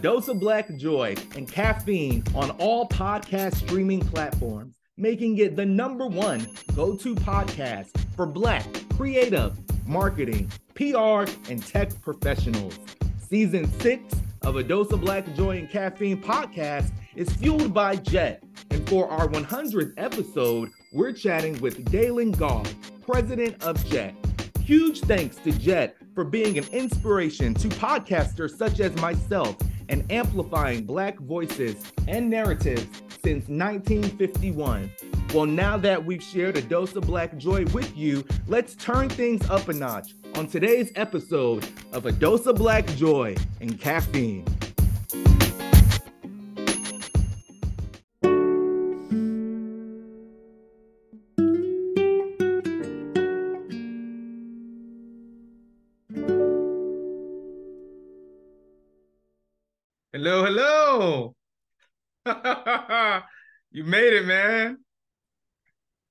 Dose of Black Joy and Caffeine on all podcast streaming platforms, making it the number one go to podcast for Black creative, marketing, PR, and tech professionals. Season six of A Dose of Black Joy and Caffeine podcast is fueled by Jet. And for our 100th episode, we're chatting with Daylon Goff, president of Jet. Huge thanks to Jet for being an inspiration to podcasters such as myself and amplifying Black voices and narratives since 1951. Well, now that we've shared a dose of Black joy with you, let's turn things up a notch on today's episode of A Dose of Black Joy and Caffeine. Hello, hello. you made it, man.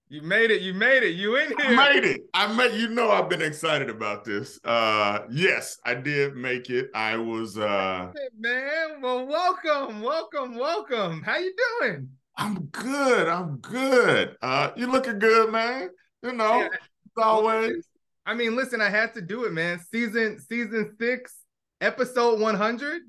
You made it. You made it. You in here. I made it. I made you know I've been excited about this. Uh yes, I did make it. I was uh man. Well, welcome, welcome, welcome. How you doing? I'm good. I'm good. Uh you looking good, man. You know, yeah. always. I mean, listen, I had to do it, man. Season season six, episode 100.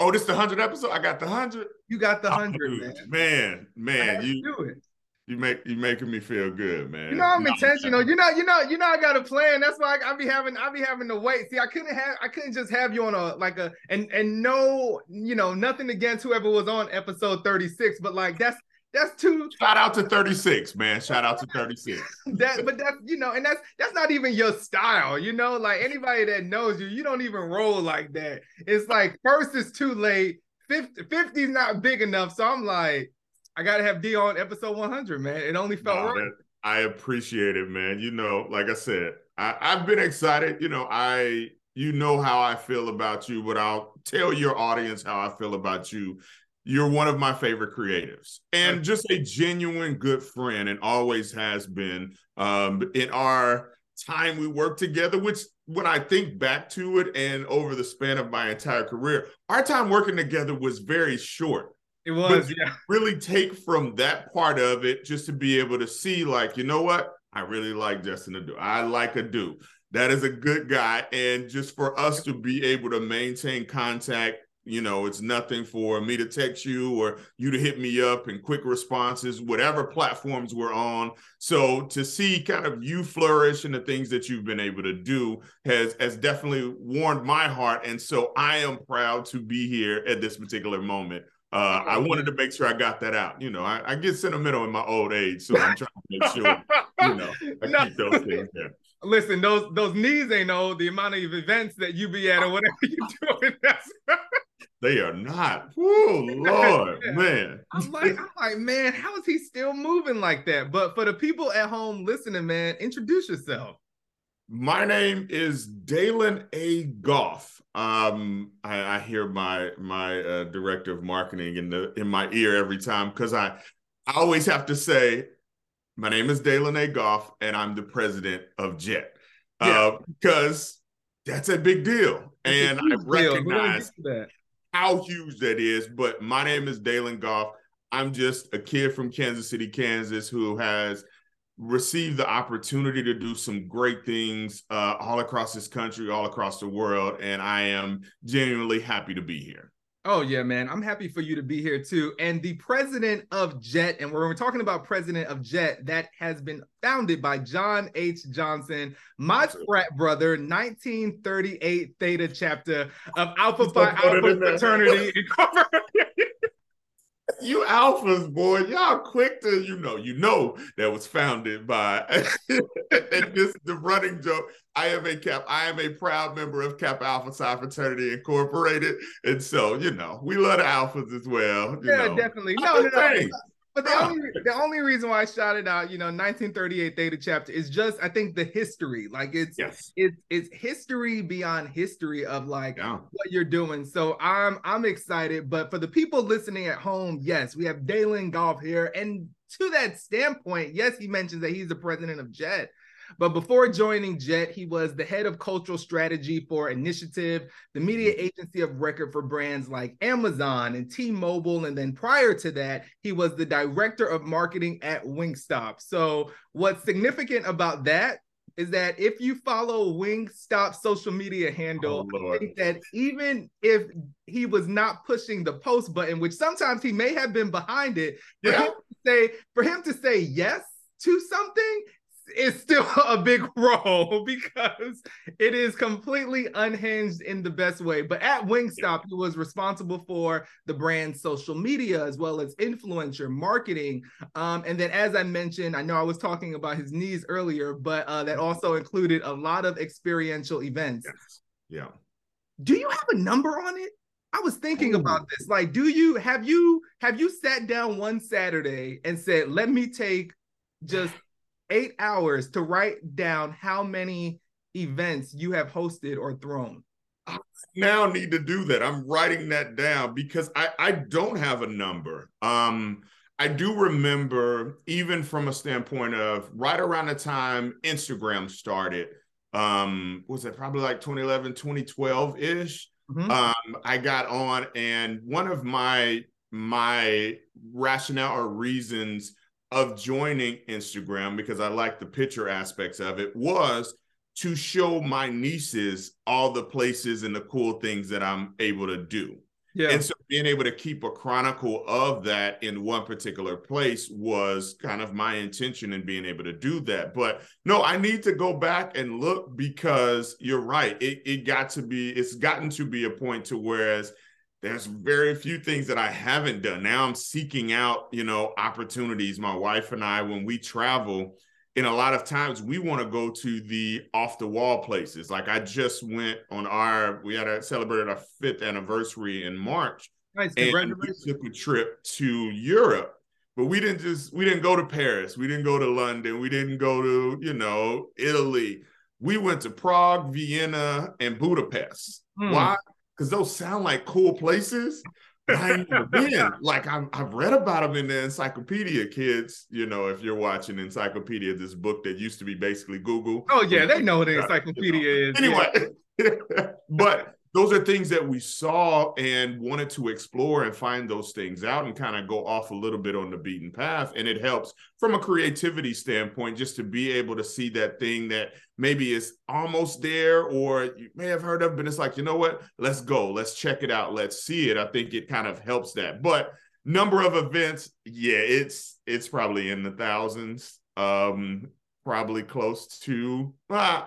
Oh, this the hundred episode. I got the hundred. You got the oh, hundred, man. Man, man, you do it. You make you making me feel good, man. You know I'm no, intentional. You know, you know, you know. I got a plan. That's why I, I be having, I be having to wait. See, I couldn't have, I couldn't just have you on a like a and and no, you know, nothing against whoever was on episode 36, but like that's that's two. shout out to 36 man. Shout out to 36 that but that's you know and that's that's not even your style you know? Like anybody that knows you you don't even roll like that. It's like first it's too late. 50 50 is not big enough. So i'm like i gotta have d on episode 100 man. It only felt right. man, i appreciate it man. You know like i said I, i've been excited. You know i you know how I feel about you, but I'll tell your audience how I feel about you you're one of my favorite creatives. And just a genuine good friend and always has been um, in our time we worked together which when i think back to it and over the span of my entire career our time working together was very short. It was yeah. really take from that part of it just to be able to see like you know what? I really like justin adu. I like adu. That is a good guy. And just for us to be able to maintain contact you know, it's nothing for me to text you or you to hit me up and quick responses, whatever platforms we're on. So to see kind of you flourish and the things that you've been able to do has has definitely warmed my heart. And so I am proud to be here at this particular moment. Uh, I wanted to make sure I got that out. You know, I, I, get sentimental in my old age, so I'm trying to make sure you know I no. keep those things there. Listen, those those knees ain't old. The amount of events that you be at or whatever you're doing. That's they are not. Oh Lord, yeah. man. I'm like, I'm like, man, how is he still moving like that? But for the people at home listening, man, introduce yourself. My name is Daylon A. Goff. Um, I, I hear my my uh, director of marketing in the in my ear every time because I I always have to say, my name is Daylon A. Goff, and I'm the president of Jet. Yeah. Uh, because that's a big deal. It's and I recognize that how huge that is, but my name is Daylon Goff. I'm just a kid from Kansas City, Kansas, who has received the opportunity to do some great things uh, all across this country, all across the world, and I am genuinely happy to be here. Oh yeah, man. I'm happy for you to be here too. And the president of Jet, and when we're talking about president of Jet, that has been founded by John H. Johnson, my frat brother, 1938 Theta chapter of Alpha Phi Alpha Fraternity Incorporated you alphas, boy, y'all quick to you know, you know that was founded by and this the running joke. I am a cap, I am a proud member of Kappa Alpha Psi Fraternity Incorporated. And so, you know, we love the alphas as well. yeah, know. definitely. No, no, no. But the only the only reason why I shouted out, you know, 1938 Theta chapter is just I think the history. Like it's yes. it's it's history beyond history of like yeah. what you're doing. So I'm I'm excited. But for the people listening at home, yes, we have Daylon Goff here. And to that standpoint, yes, he mentions that he's the president of Jet. But before joining Jet, he was the head of cultural strategy for Initiative, the media mm-hmm. agency of record for brands like Amazon and T-Mobile. And then prior to that, he was the director of marketing at Wingstop. So what's significant about that is that if you follow Wingstop's social media handle, oh, I think that even if he was not pushing the post button, which sometimes he may have been behind it, for him to say for him to say yes to something is still a big role because it is completely unhinged in the best way. But at Wingstop, he was responsible for the brand's social media as well as influencer marketing. Um, and then, as I mentioned, I know I was talking about his knees earlier, but uh, that also included a lot of experiential events. Yes. Yeah. Do you have a number on it? I was thinking about this. Like, do you have you have you sat down one Saturday and said, "Let me take just eight hours to write down how many events you have hosted or thrown. I now need to do that. I'm writing that down because I, I don't have a number. Um, I do remember, even from a standpoint of right around the time Instagram started, um, was it probably like 2011, 2012 ish? Mm-hmm. Um, I got on, and one of my my rationale or reasons of joining Instagram because I like the picture aspects of it was to show my nieces all the places and the cool things that I'm able to do. Yeah. And so being able to keep a chronicle of that in one particular place was kind of my intention in being able to do that. But no, I need to go back and look because you're right. It, it got to be, it's gotten to be a point to whereas there's very few things that I haven't done. Now I'm seeking out, you know, opportunities. My wife and I, when we travel, and a lot of times we want to go to the off the wall places. Like I just went on our, we had a, celebrated our fifth anniversary in March. Nice. And we took a trip to Europe. But we didn't just we didn't go to Paris, we didn't go to London, we didn't go to, you know, Italy. We went to Prague, Vienna, and Budapest. Hmm. Why? Because those sound like cool places. I ain't been. Like I've, I've read about them in the encyclopedia, kids. You know, if you're watching Encyclopedia, this book that used to be basically Google. Oh yeah, they know what the encyclopedia you know. is. Anyway, but those are things that we saw and wanted to explore and find those things out and kind of go off a little bit on the beaten path. And it helps from a creativity standpoint just to be able to see that thing that maybe is almost there or you may have heard of, but it's like, you know what? Let's go. Let's check it out. Let's see it. I think it kind of helps that. But number of events, yeah, it's it's probably in the thousands. Um, probably close to uh,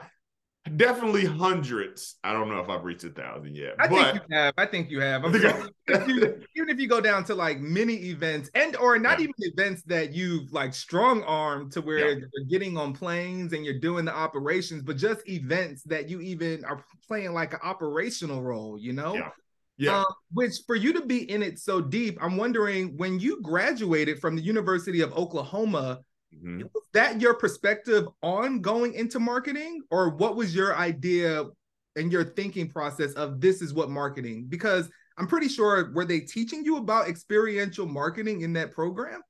definitely hundreds. I don't know if I've reached a thousand yet. I but... think you have. I think you have. if you, even if you go down to like mini events and or not yeah. even events that you've like strong armed to where yeah. you're getting on planes and you're doing the operations, but just events that you even are playing like an operational role, you know? Yeah. Yeah. Um, which for you to be in it so deep, I'm wondering when you graduated from the University of Oklahoma, Mm-hmm. Was that your perspective on going into marketing, or what was your idea and your thinking process of this is what marketing? Because I'm pretty sure were they teaching you about experiential marketing in that program?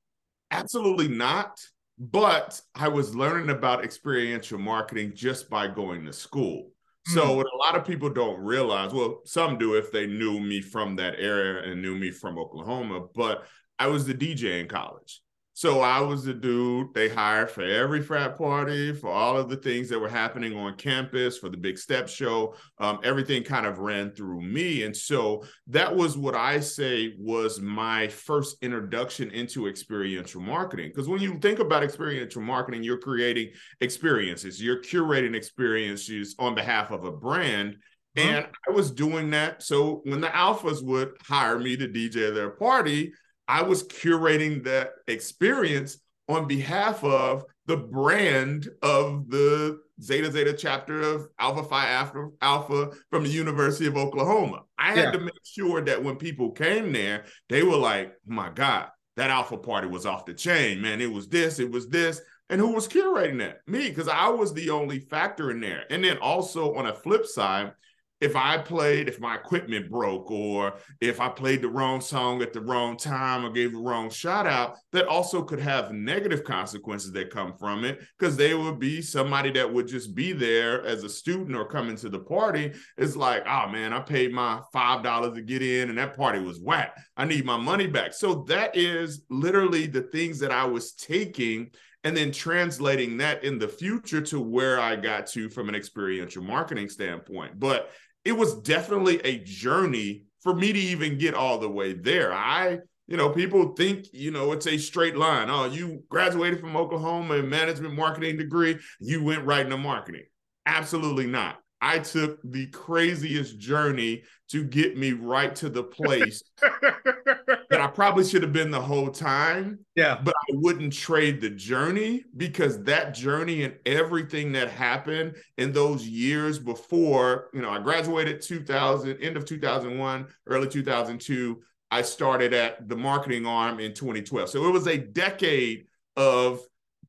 Absolutely not. But I was learning about experiential marketing just by going to school. So mm. what a lot of people don't realize, well, some do if they knew me from that area and knew me from Oklahoma, but I was the DJ in college. So I was the dude they hired for every frat party, for all of the things that were happening on campus, for the Big Step show. Um, everything kind of ran through me. And so that was what I say was my first introduction into experiential marketing. Because when you think about experiential marketing, you're creating experiences, you're curating experiences on behalf of a brand. And I was doing that. So when the alphas would hire me to DJ their party, I was curating that experience on behalf of the brand of the Zeta Zeta chapter of Alpha Phi Alpha, Alpha from the University of Oklahoma. I had yeah. to make sure that when people came there, they were like, oh my God, that Alpha party was off the chain, man. It was this, it was this. And who was curating that? Me, because I was the only factor in there. And then also on a flip side, if I played, if my equipment broke, or if I played the wrong song at the wrong time or gave the wrong shout out, that also could have negative consequences that come from it because they would be somebody that would just be there as a student or coming to the party. It's like, oh man, I paid my $5 to get in and that party was whack. I need my money back. So that is literally the things that I was taking and then translating that in the future to where I got to from an experiential marketing standpoint. But it was definitely a journey for me to even get all the way there. I, you know, people think, you know, it's a straight line. Oh, you graduated from Oklahoma and management marketing degree, you went right into marketing. Absolutely not. I took the craziest journey to get me right to the place that I probably should have been the whole time. Yeah. But I wouldn't trade the journey because that journey and everything that happened in those years before, you know, I graduated 2000, end of 2001, early 2002. I started at the marketing arm in 2012. So it was a decade of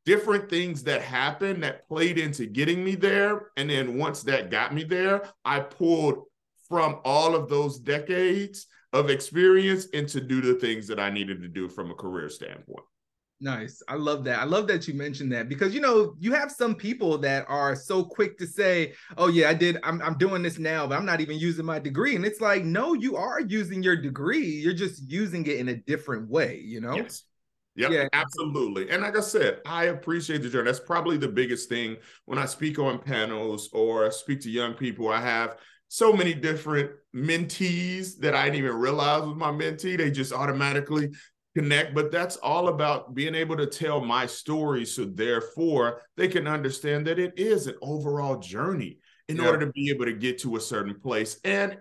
different things that happened that played into getting me there. And then once that got me there, I pulled from all of those decades of experience and to do the things that I needed to do from a career standpoint. Nice. I love that. I love that you mentioned that because you know, you have some people that are so quick to say, "Oh yeah, I did I'm I'm doing this now, but I'm not even using my degree." And it's like, "No, you are using your degree. You're just using it in a different way, you know?" Yes. Yep, yeah, absolutely. And like I said, I appreciate the journey. That's probably the biggest thing when I speak on panels or speak to young people. I have so many different mentees that I didn't even realize was my mentee. They just automatically connect. But that's all about being able to tell my story. So therefore, they can understand that it is an overall journey in yeah. order to be able to get to a certain place. And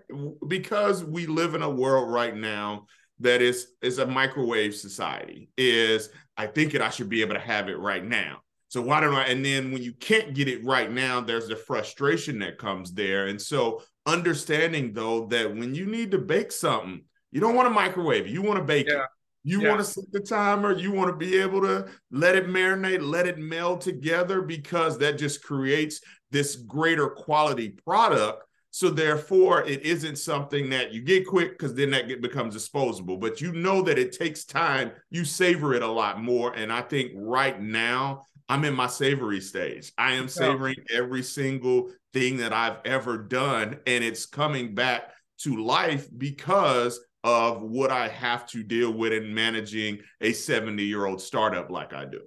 because we live in a world right now that is is a microwave society is i think it i should be able to have it right now so why don't i and then when you can't get it right now there's the frustration that comes there and so understanding though that when you need to bake something you don't want to microwave you want to bake yeah. it you yeah. want to set the timer you want to be able to let it marinate let it meld together because that just creates this greater quality product so therefore, it isn't something that you get quick because then that get, becomes disposable. But you know that it takes time. You savor it a lot more. And I think right now I'm in my savory stage. I am savoring every single thing that I've ever done, and it's coming back to life because of what I have to deal with in managing a 70 year old startup like I do.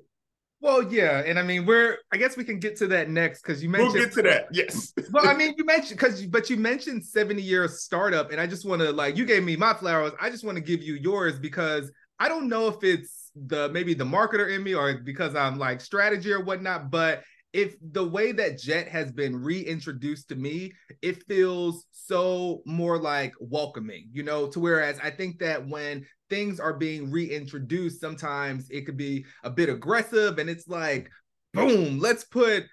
Well, yeah, and I mean, we're. I guess we can get to that next because you mentioned. We'll get to that. Yes. well, I mean, you mentioned because, but you mentioned seventy years startup, and I just want to like you gave me my flowers. I just want to give you yours because I don't know if it's the maybe the marketer in me or because I'm like strategy or whatnot, but if the way that Jet has been reintroduced to me, it feels so more like welcoming, you know, to whereas I think that when things are being reintroduced, sometimes it could be a bit aggressive and it's like, boom, let's put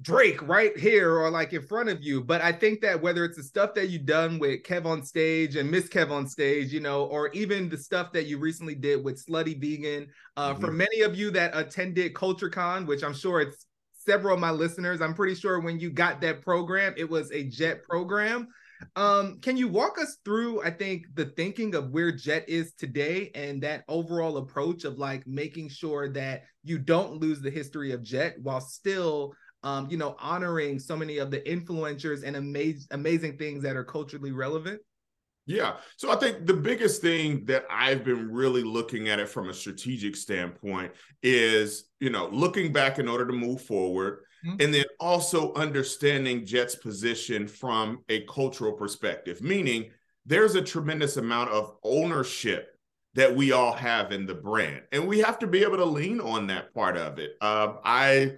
Drake right here or like in front of you. But I think that whether it's the stuff that you've done with Kev on stage and Miss Kev on stage, you know, or even the stuff that you recently did with Slutty Vegan, uh, mm-hmm. for many of you that attended CultureCon, which I'm sure it's several of my listeners, I'm pretty sure when you got that program, it was a Jet program. Um, can you walk us through, I think, the thinking of where Jet is today and that overall approach of like making sure that you don't lose the history of Jet while still um, you know, honoring so many of the influencers and amazing amazing things that are culturally relevant? Yeah. So I think the biggest thing that I've been really looking at it from a strategic standpoint is, you know, looking back in order to move forward, mm-hmm. and then also understanding Jet's position from a cultural perspective, meaning there's a tremendous amount of ownership that we all have in the brand, and we have to be able to lean on that part of it. Uh, I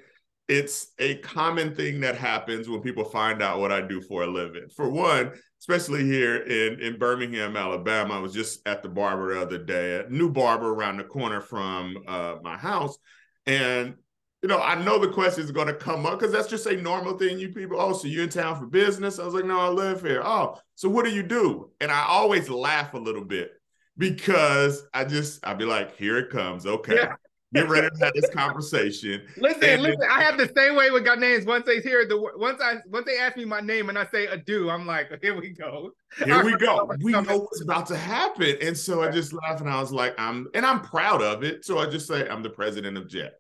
it's a common thing that happens when people find out what I do for a living. For one, especially here in, in Birmingham, Alabama, I was just at the barber the other day, a new barber around the corner from uh, my house. And, you know, I know the question is going to come up because that's just a normal thing. You people, oh, so you in town for business? I was like, no, I live here. Oh, so what do you do? And I always laugh a little bit because I just, I'd be like, here it comes. Okay. Yeah get ready to have this conversation. Listen, and listen. Then, I have the same way with names. Once they hear the once I once they ask me my name and I say ado, I'm like, oh, here we go. Here we go. We know what's about to happen, and so I just laugh and I was like, I'm and I'm proud of it. So I just say I'm the president of Jet,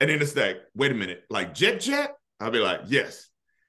and then it's like, wait a minute, like Jet Jet. I'll be like, yes,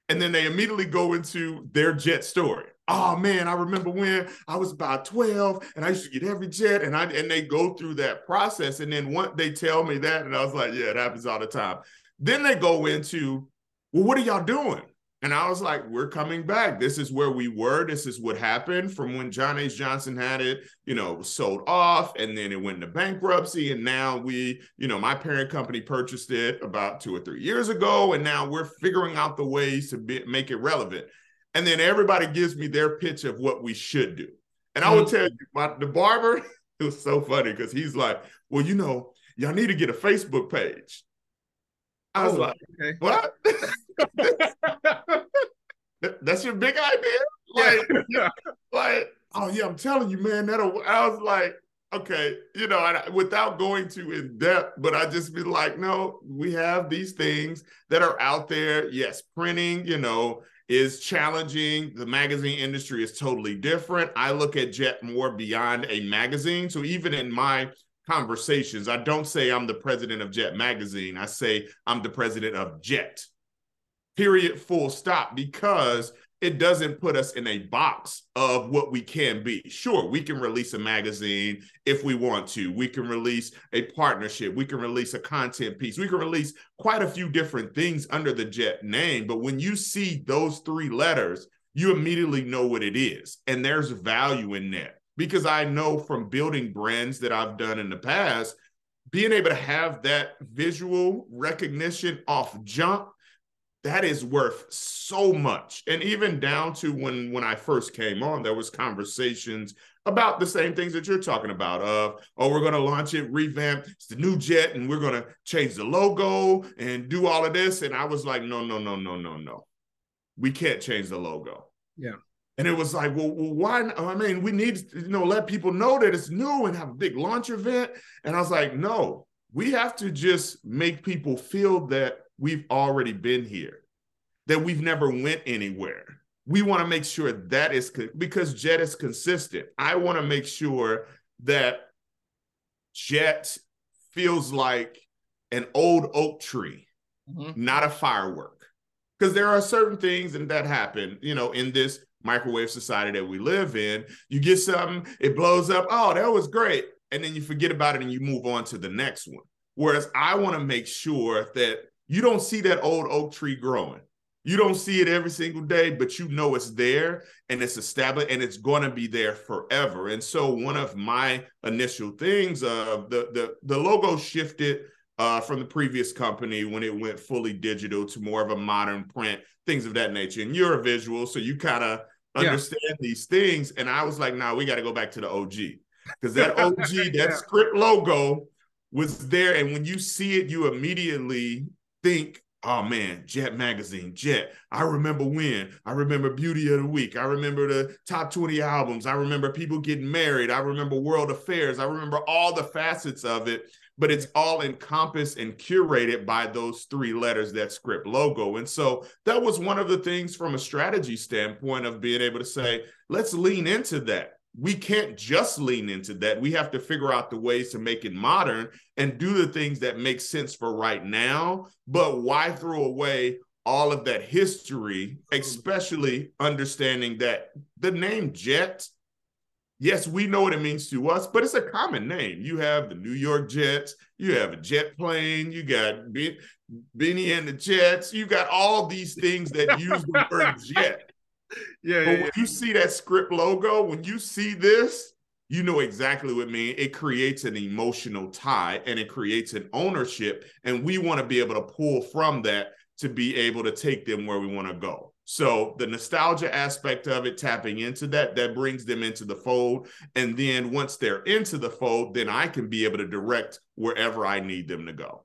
and then they immediately go into their Jet story oh man, I remember when I was about 12 and I used to get every jet and I and they go through that process. And then once they tell me that, and I was like, yeah, it happens all the time. Then they go into, well, what are y'all doing? And I was like, we're coming back. This is where we were. This is what happened from when John H. Johnson had it, you know, sold off and then it went into bankruptcy. And now we, you know, my parent company purchased it about two or three years ago. And now we're figuring out the ways to be, make it relevant. And then everybody gives me their pitch of what we should do. And I will mm-hmm. tell you, my, the barber, it was so funny because he's like, well, you know, y'all need to get a Facebook page. I was oh, like, okay. what? That's your big idea? Like, yeah. like, oh yeah, I'm telling you, man. That I was like, okay, you know, I, without going too in depth, but I just be like, no, we have these things that are out there. Yes, printing, you know, is challenging. The magazine industry is totally different. I look at Jet more beyond a magazine. So even in my conversations, I don't say I'm the president of Jet Magazine. I say I'm the president of Jet. Period, full stop, because it doesn't put us in a box of what we can be. Sure, we can release a magazine if we want to. We can release a partnership. We can release a content piece. We can release quite a few different things under the Jet name. But when you see those three letters, you immediately know what it is. And there's value in that because I know from building brands that I've done in the past, being able to have that visual recognition off jump that is worth so much. And even down to when when i first came on there was conversations about the same things that you're talking about of oh we're going to launch it revamp it's the new jet and we're going to change the logo and do all of this. And i was like no no no no no no. We can't change the logo. Yeah. And it was like well, well why not? i mean we need to you know let people know that it's new and have a big launch event. And i was like no we have to just make people feel that we've already been here, that we've never went anywhere. We want to make sure that is because Jet is consistent. I want to make sure that Jet feels like an old oak tree, mm-hmm. not a firework. Because there are certain things and that happen, you know, in this microwave society that we live in. You get something, it blows up. Oh, that was great. And then you forget about it and you move on to the next one. Whereas I want to make sure that you don't see that old oak tree growing. You don't see it every single day, but you know it's there and it's established and it's going to be there forever. And so one of my initial things, uh, the the the logo shifted uh, from the previous company when it went fully digital to more of a modern print, things of that nature. And you're a visual, so you kind of understand yeah. these things. And I was like, nah, we got to go back to the OG because that OG, that script logo was there. And when you see it, you immediately think, oh man, Jet Magazine, Jet. I remember when. I remember Beauty of the Week. I remember the top 20 albums. I remember people getting married. I remember world affairs. I remember all the facets of it, but it's all encompassed and curated by those three letters, that script logo. And so that was one of the things from a strategy standpoint of being able to say, let's lean into that we can't just lean into that. We have to figure out the ways to make it modern and do the things that make sense for right now. But why throw away all of that history, especially understanding that the name Jet, yes, we know what it means to us, but it's a common name. You have the New York Jets, you have a jet plane, you got Benny and the Jets, you got all these things that use the word jet yeah, but yeah, when you see that script logo, when you see this, you know exactly what I mean. It creates an emotional tie and it creates an ownership. And we want to be able to pull from that to be able to take them where we want to go. So the nostalgia aspect of it, tapping into that, that brings them into the fold. And then once they're into the fold, then I can be able to direct wherever I need them to go.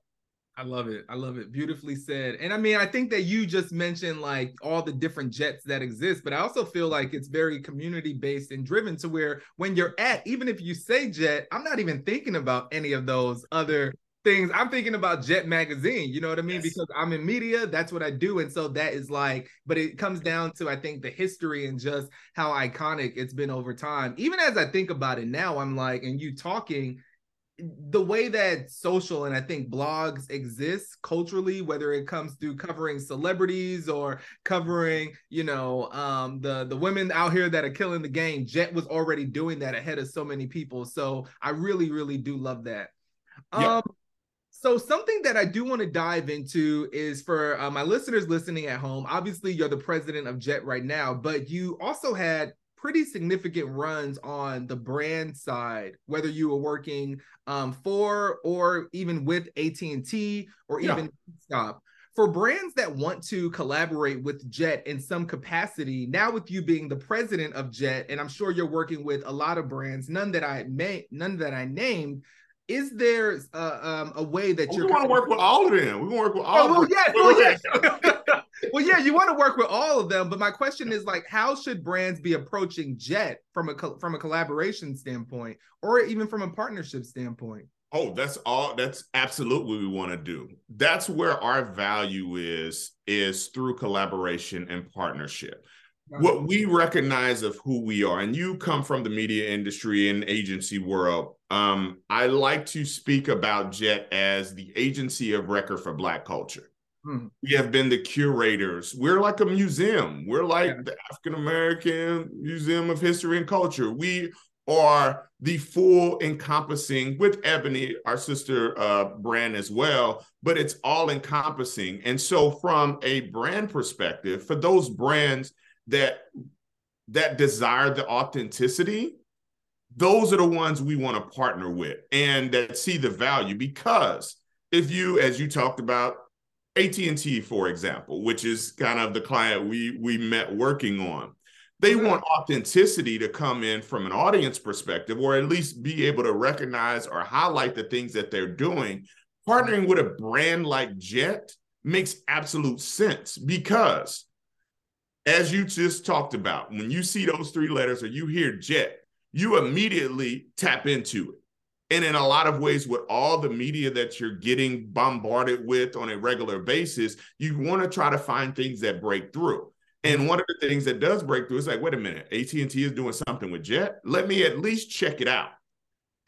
I love it. I love it. Beautifully said. And I mean, I think that you just mentioned like all the different jets that exist, but I also feel like it's very community based and driven to where when you're at, even if you say jet, I'm not even thinking about any of those other things, I'm thinking about Jet Magazine. You know what I mean? Yes. Because I'm in media, that's what I do. And so that is like, but it comes down to, I think, the history and just how iconic it's been over time. Even as I think about it now, I'm like, and you talking, the way that social and I think blogs exist culturally, whether it comes to covering celebrities or covering, you know, um, the the women out here that are killing the game, Jet was already doing that ahead of so many people. So I really, really do love that. Yeah. Um, so something that I do want to dive into is for uh, my listeners listening at home. Obviously, you're the president of Jet right now, but you also had pretty significant runs on the brand side, whether you were working um, for or even with AT&T or even yeah. Stop. For brands that want to collaborate with Jet in some capacity, now with you being the president of Jet, and I'm sure you're working with a lot of brands, none that I may, none that I named. Is there uh, um, a way that you're? We want to work with all of them. We want to work with all. Of them. Oh, well, yes, well, yes. well, yeah, you want to work with all of them, but my question is like, how should brands be approaching Jet from a from a collaboration standpoint, or even from a partnership standpoint? Oh, that's all. That's absolutely what we want to do. That's where our value is is through collaboration and partnership. What we recognize of who we are, and you come from the media industry and agency world. Um, I like to speak about Jet as the agency of record for Black culture. Hmm. We have been the curators. We're like a museum. We're like yeah. the African American Museum of History and Culture. We are the full encompassing with Ebony, our sister uh, brand as well, but it's all encompassing. And so, from a brand perspective, for those brands that that desire the authenticity, those are the ones we want to partner with and that see the value. Because if you, as you talked about, AT&T, for example, which is kind of the client we we met working on. They mm-hmm. want authenticity to come in from an audience perspective, or at least be able to recognize or highlight the things that they're doing. Partnering with a brand like Jet makes absolute sense because, as you just talked about, when you see those three letters or you hear Jet, you immediately tap into it. And in a lot of ways, with all the media that you're getting bombarded with on a regular basis, you want to try to find things that break through. And mm-hmm. one of the things that does break through is like, wait a minute, AT&T is doing something with Jet. Let me at least check it out.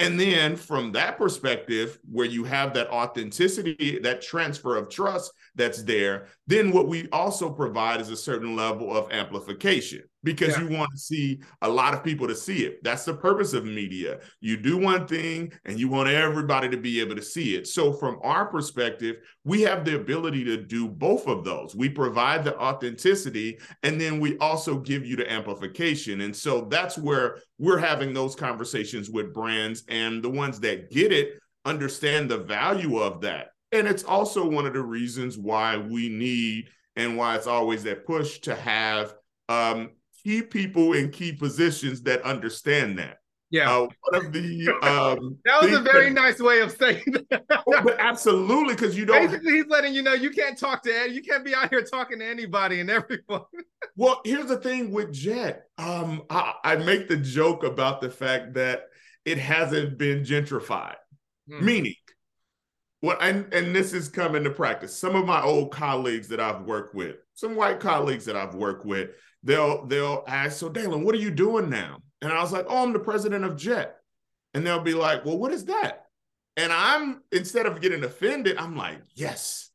And then from that perspective, where you have that authenticity, that transfer of trust that's there, then what we also provide is a certain level of amplification because yeah. you want to see a lot of people to see it. That's the purpose of media. You do one thing and you want everybody to be able to see it. So, from our perspective, we have the ability to do both of those. We provide the authenticity and then we also give you the amplification. And so that's where we're having those conversations with brands and the ones that get it understand the value of that. And it's also one of the reasons why we need and why it's always that push to have um, key people in key positions that understand that. Yeah. Uh, one of the um, that was a very that, nice way of saying that. oh, but absolutely, because you don't. Basically, he's letting you know you can't talk to Ed. You can't be out here talking to anybody and everyone. well, here's the thing with Jet. Um, I, I, make the joke about the fact that it hasn't been gentrified, hmm. meaning. Well, and, and this is coming to practice. Some of my old colleagues that I've worked with, some white colleagues that I've worked with, they'll they'll ask, so Daylon, what are you doing now? And I was like, oh, I'm the president of Jet. And they'll be like, well, what is that? And I'm instead of getting offended, I'm like, yes,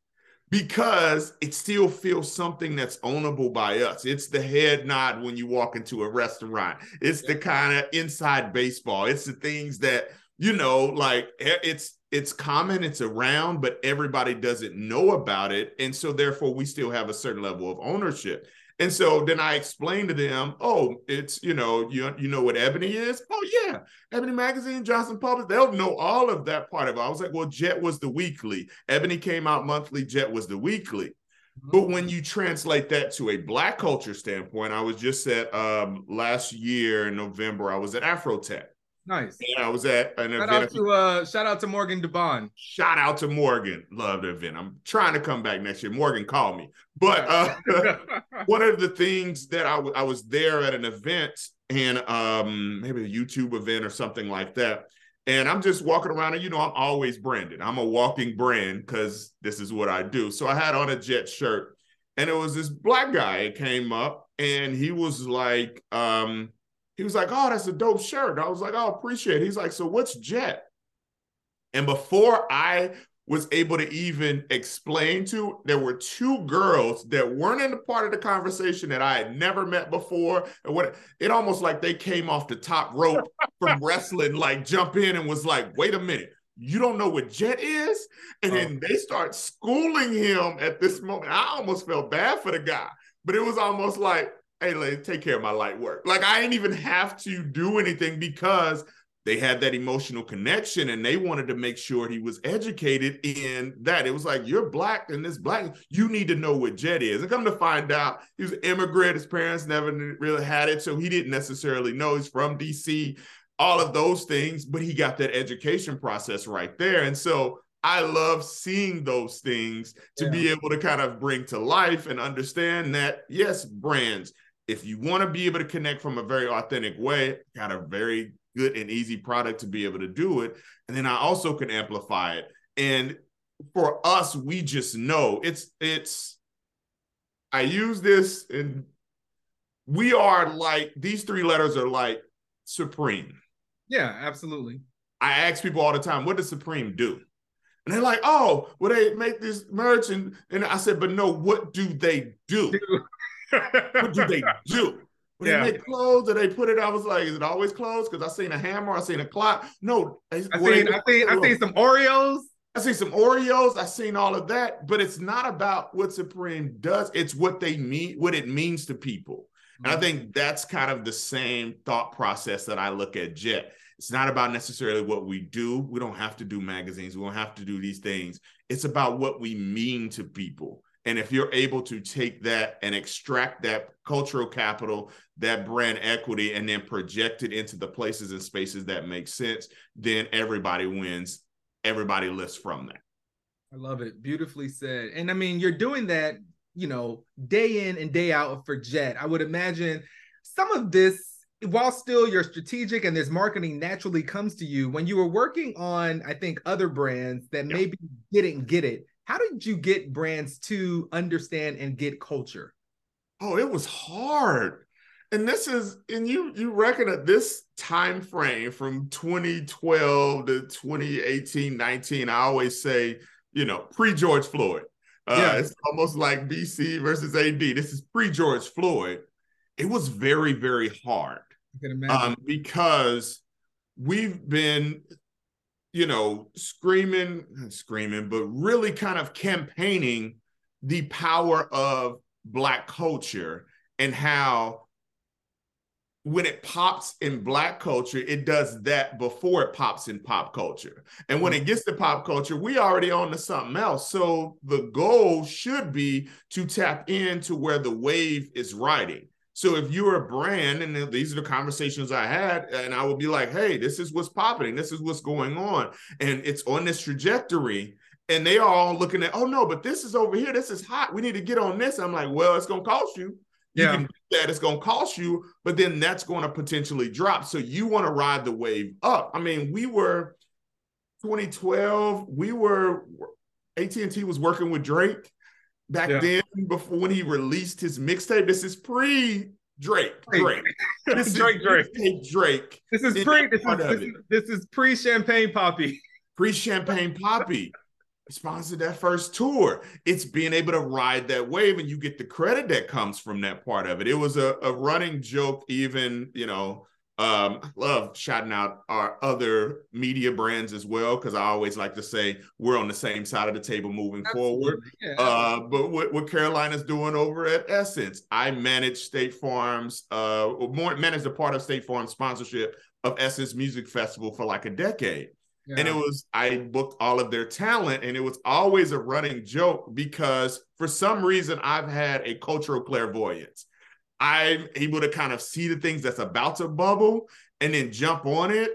because it still feels something that's ownable by us. It's the head nod when you walk into a restaurant. It's the kind of inside baseball. It's the things that, you know, like eh, it's it's common, it's around, but everybody doesn't know about it. And so therefore we still have a certain level of ownership. And so then I explained to them, oh, it's, you know, you, you know what Ebony is? Oh, yeah. Ebony Magazine, Johnson Public, they'll know all of that part of it. I was like, well, Jet was the weekly. Ebony came out monthly, Jet was the weekly. Mm-hmm. But when you translate that to a black culture standpoint, I was just at um, last year in November, I was at Afrotech. Nice. I was at an shout event. Out to, uh, shout out to Morgan DeBaun. Shout out to Morgan. Love the event. I'm trying to come back next year. Morgan called me. But uh, one of the things that I, w- I was there at an event and um, maybe a YouTube event or something like that. And I'm just walking around, and you know, I'm always branded. I'm a walking brand because this is what I do. So I had on a Jet shirt, and it was this black guy. It came up, and he was like, um, he was like, "Oh, that's a dope shirt." I was like, "Oh, appreciate it." He's like, "So what's Jet?" And before I was able to even explain to, there were two girls that weren't in the part of the conversation that I had never met before. And what it almost like they came off the top rope from wrestling, like jump in and was like, wait a minute. You don't know what jet is? And uh-huh. then they start schooling him at this moment. I almost felt bad for the guy, but it was almost like, hey, lady, take care of my light work. Like I didn't even have to do anything because they had that emotional connection and they wanted to make sure he was educated in that. It was like, you're black and this black, you need to know what jet is. And come to find out, he was an immigrant. His parents never really had it. So he didn't necessarily know he's from DC, all of those things, but he got that education process right there. And so I love seeing those things to yeah. be able to kind of bring to life and understand that, yes, brands, if you want to be able to connect from a very authentic way, got a very good and easy product to be able to do it. And then I also can amplify it. And for us, we just know it's it's I use this and we are like these three letters are like supreme. Yeah, absolutely. I ask people all the time, what does Supreme do? And they're like, oh, well, they make this merch. And, and I said, but no, what do they do? What do they do? When yeah. they make clothes, or they put it, I was like, is it always clothes? Because I seen a hammer, I seen a clock. No, I seen, I seen, I seen some Oreos. I seen some Oreos. I seen all of that, but it's not about what Supreme does. It's what they mean, what it means to people. Mm-hmm. And I mm-hmm. think that's kind of the same thought process that I look at Jet. It's not about necessarily what we do. We don't have to do magazines. We don't have to do these things. It's about what we mean to people. And if you're able to take that and extract that cultural capital, that brand equity, and then project it into the places and spaces that make sense, then everybody wins. Everybody lifts from that. I love it. Beautifully said. And I mean, you're doing that, you know, day in and day out for Jet. I would imagine some of this while still you're strategic and this marketing naturally comes to you when you were working on i think other brands that maybe didn't get it how did you get brands to understand and get culture? Oh, it was hard. And this is, and you you reckon at this time frame from 2012 to 2018, 19, I always say, you know, pre-George Floyd. Uh, yeah. It's almost like BC versus AD. This is pre-George Floyd. It was very, very hard. Um, because we've been you know, screaming, screaming, but really kind of campaigning the power of Black culture and how when it pops in Black culture, it does that before it pops in pop culture. And when it gets to pop culture, we already on to something else. So the goal should be to tap into where the wave is riding. So if you're a brand, and these are the conversations I had, and I would be like, hey, this is what's popping, this is what's going on, and it's on this trajectory. And they are all looking at, oh no, but this is over here, this is hot. We need to get on this. I'm like, well, it's gonna cost you. You yeah. can do that, it's gonna cost you, but then that's gonna potentially drop. So you want to ride the wave up. I mean, we were 2012, we were AT&T was working with Drake back yeah. then before when he released his mixtape. This is pre Drake. Drake. This Drake. Drake. Drake. This is pre. This is, this is, this is pre Champagne Papi. Pre Champagne Papi. Sponsored that first tour. It's being able to ride that wave, and you get the credit that comes from that part of it. It was a, a running joke, even you know, um, I love shouting out our other media brands as well because I always like to say we're on the same side of the table moving Absolutely. forward. Yeah. Uh, but what, what Carolina's doing over at Essence, I manage State Farm's, uh, more managed a part of State Farm's sponsorship of Essence Music Festival for like a decade. Yeah. And it was, I booked all of their talent, and it was always a running joke because for some reason I've had a cultural clairvoyance. I'm able to kind of see the things that's about to bubble and then jump on it.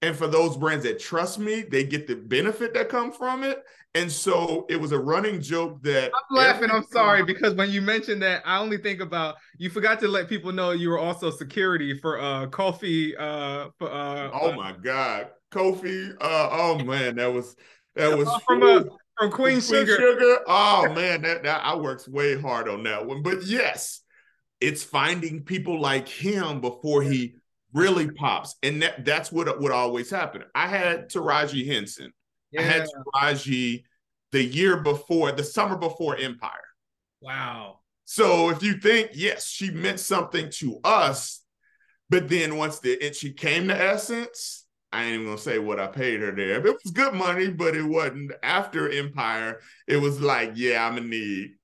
And for those brands that trust me, they get the benefit that come from it. And so it was a running joke that I'm laughing. I'm sorry because when you mentioned that, I only think about you forgot to let people know you were also security for uh Kofi. Uh, for, uh oh my God, Kofi. Uh, oh man, that was that was from uh, from Queen, Queen Sugar. Sugar. Oh man, that, that I worked way hard on that one. But yes, it's finding people like him before he really pops, and that that's what would always happen. I had Taraji Henson. Yeah. I had Taraji the year before, the summer before Empire. Wow. So if you think, yes, she meant something to us, but then once the and she came to Essence, I ain't even gonna say what I paid her there. It was good money, but it wasn't after Empire. It was like, yeah, I'm gonna need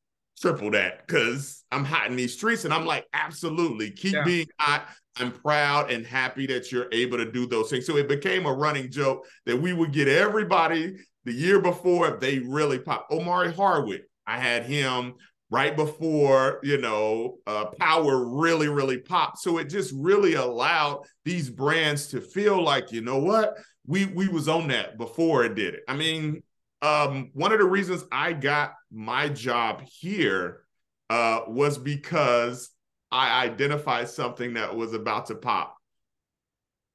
triple that because I'm hot in these streets. And I'm like, absolutely, keep yeah. being hot. I'm proud and happy that you're able to do those things. So it became a running joke that we would get everybody the year before if they really pop. Omari Hardwick, I had him right before you know uh, power really really popped so it just really allowed these brands to feel like you know what we we was on that before it did it i mean um, one of the reasons i got my job here uh, was because i identified something that was about to pop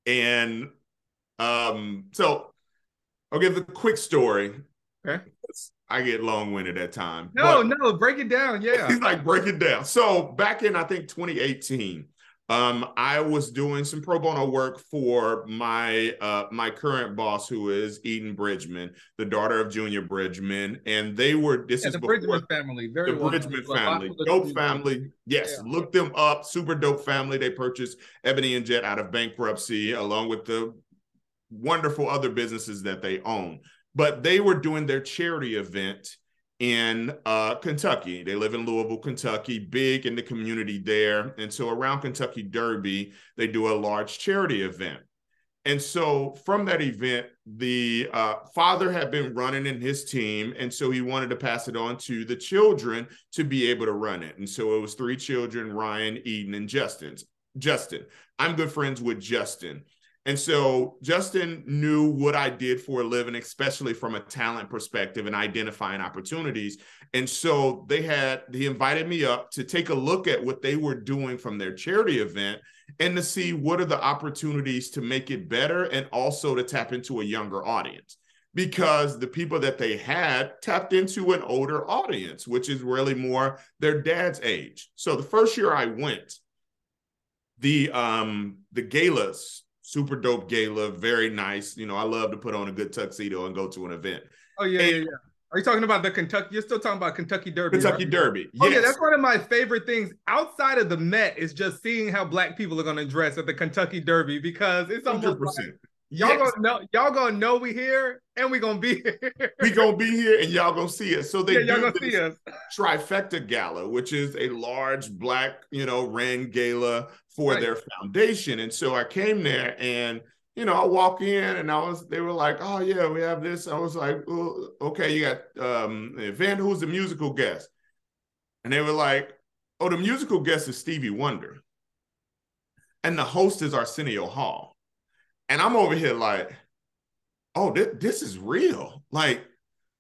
and um, so i'll give a quick story okay I get long winded at times. No, no, break it down. Yeah. He's like, break it down. So back in, I think, 2018, um, I was doing some pro bono work for my uh, my current boss, who is Eden Bridgeman, the daughter of Junior Bridgeman, and they were this yeah, is the Bridgeman family, very the well Bridgeman family, dope family. Yes, yeah. look them up. Super dope family. They purchased Ebony and Jet out of bankruptcy, along with the wonderful other businesses that they own but they were doing their charity event in uh, Kentucky. They live in Louisville, Kentucky, big in the community there. And so around Kentucky Derby, they do a large charity event. And so from that event, the uh, father had been running in his team. And so he wanted to pass it on to the children to be able to run it. And so it was three children Ryan, Eden, and Justin. Justin. I'm good friends with Justin. And so Justin knew what I did for a living, especially from a talent perspective and identifying opportunities. And so they had, he invited me up to take a look at what they were doing from their charity event and to see what are the opportunities to make it better and also to tap into a younger audience. Because the people that they had tapped into an older audience, which is really more their dad's age. So the first year I went, the um the galas super dope gala, very nice. You know, I love to put on a good tuxedo and go to an event. Oh yeah, and, yeah, yeah. Are you talking about the Kentucky? You're still talking about Kentucky Derby. Kentucky right? Derby. Yes. Oh yeah, that's one of my favorite things outside of the Met is just seeing how black people are going to dress at the Kentucky Derby because it's almost 100%. Like, Y'all yes. gonna know y'all gonna know we here and we gonna be here. we gonna be here and y'all gonna see us. So they yeah, y'all gonna see us. trifecta gala, which is a large black, you know, ring gala for right. their foundation. And so I came there and you know, I walk in and I was they were like, Oh yeah, we have this. I was like, well, okay, you got um event, who's the musical guest? And they were like, Oh, the musical guest is Stevie Wonder. And the host is Arsenio Hall. And I'm over here like, oh, th- this is real. Like,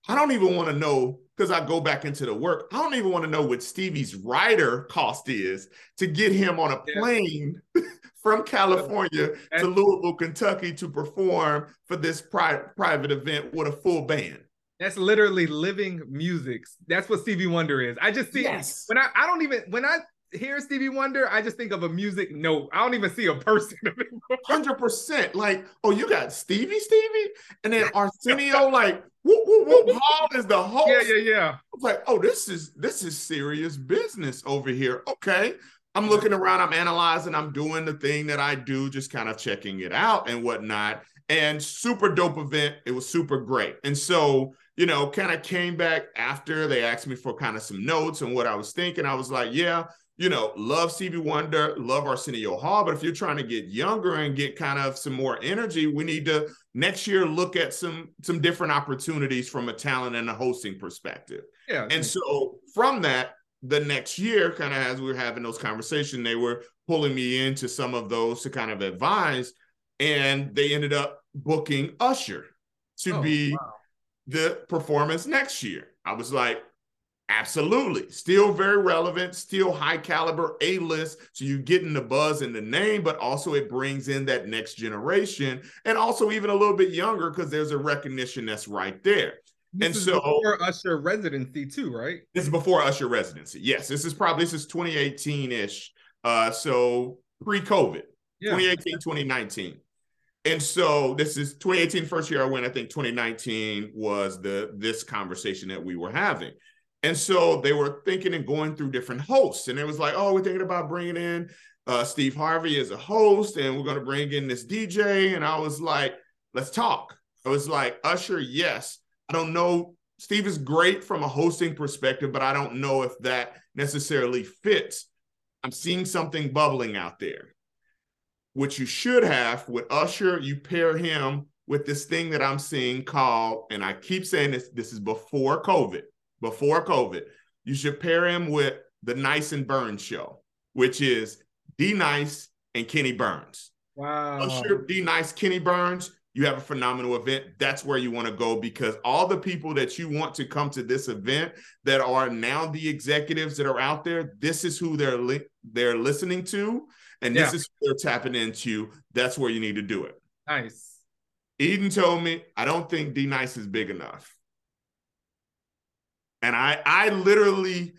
I don't even want to know because I go back into the work. I don't even want to know what Stevie's rider cost is to get him on a plane yeah. from California to Louisville, Kentucky to perform for this pri- private event with a full band. That's literally living music. That's what Stevie Wonder is. I just see yes. when I I don't even when I hear Stevie Wonder, I just think of a music note. I don't even see a person. Hundred percent. Like, oh, you got Stevie, Stevie, and then Arsenio. like, whoop, whoop, whoop. Hall is the host. Yeah, yeah, yeah. I was like, oh, this is this is serious business over here. Okay. I'm looking around, I'm analyzing, I'm doing the thing that I do, just kind of checking it out and whatnot. And super dope event. It was super great. And so, you know, kind of came back after they asked me for kind of some notes and what I was thinking. I was like, yeah, you know, love Stevie Wonder, love Arsenio Hall. But if you're trying to get younger and get kind of some more energy, we need to next year look at some some different opportunities from a talent and a hosting perspective. Yeah. And so from that, the next year, kind of as we were having those conversations, they were pulling me into some of those to kind of advise. And they ended up booking Usher to oh, be wow the performance next year. I was like, absolutely. Still very relevant, still high caliber, A list. So you're getting the buzz and the name, but also it brings in that next generation and also even a little bit younger because there's a recognition that's right there. This and so before Usher residency too, right? This is before Usher residency. Yes, this is probably this is 2018 ish. Uh, so pre-COVID, yeah. 2018, 2019. And so this is 2018 first year I went. I think 2019 was the this conversation that we were having. And so they were thinking and going through different hosts. And it was like, oh, we're thinking about bringing in uh, Steve Harvey as a host, and we're going to bring in this DJ. And I was like, let's talk. I was like, Usher, yes. I don't know. Steve is great from a hosting perspective, but I don't know if that necessarily fits. I'm seeing something bubbling out there. What you should have with Usher, you pair him with this thing that I'm seeing called, and I keep saying this, this is before COVID, before COVID. You should pair him with the Nice and Burns show, which is D Nice and Kenny Burns. Wow. D Nice, Kenny Burns, you have a phenomenal event. That's where you want to go because all the people that you want to come to this event that are now the executives that are out there, this is who they're li- they're listening to, and this yeah. is who they're tapping into. That's where you need to do it. Nice. Eden told me, I don't think D Nice is big enough. And I I literally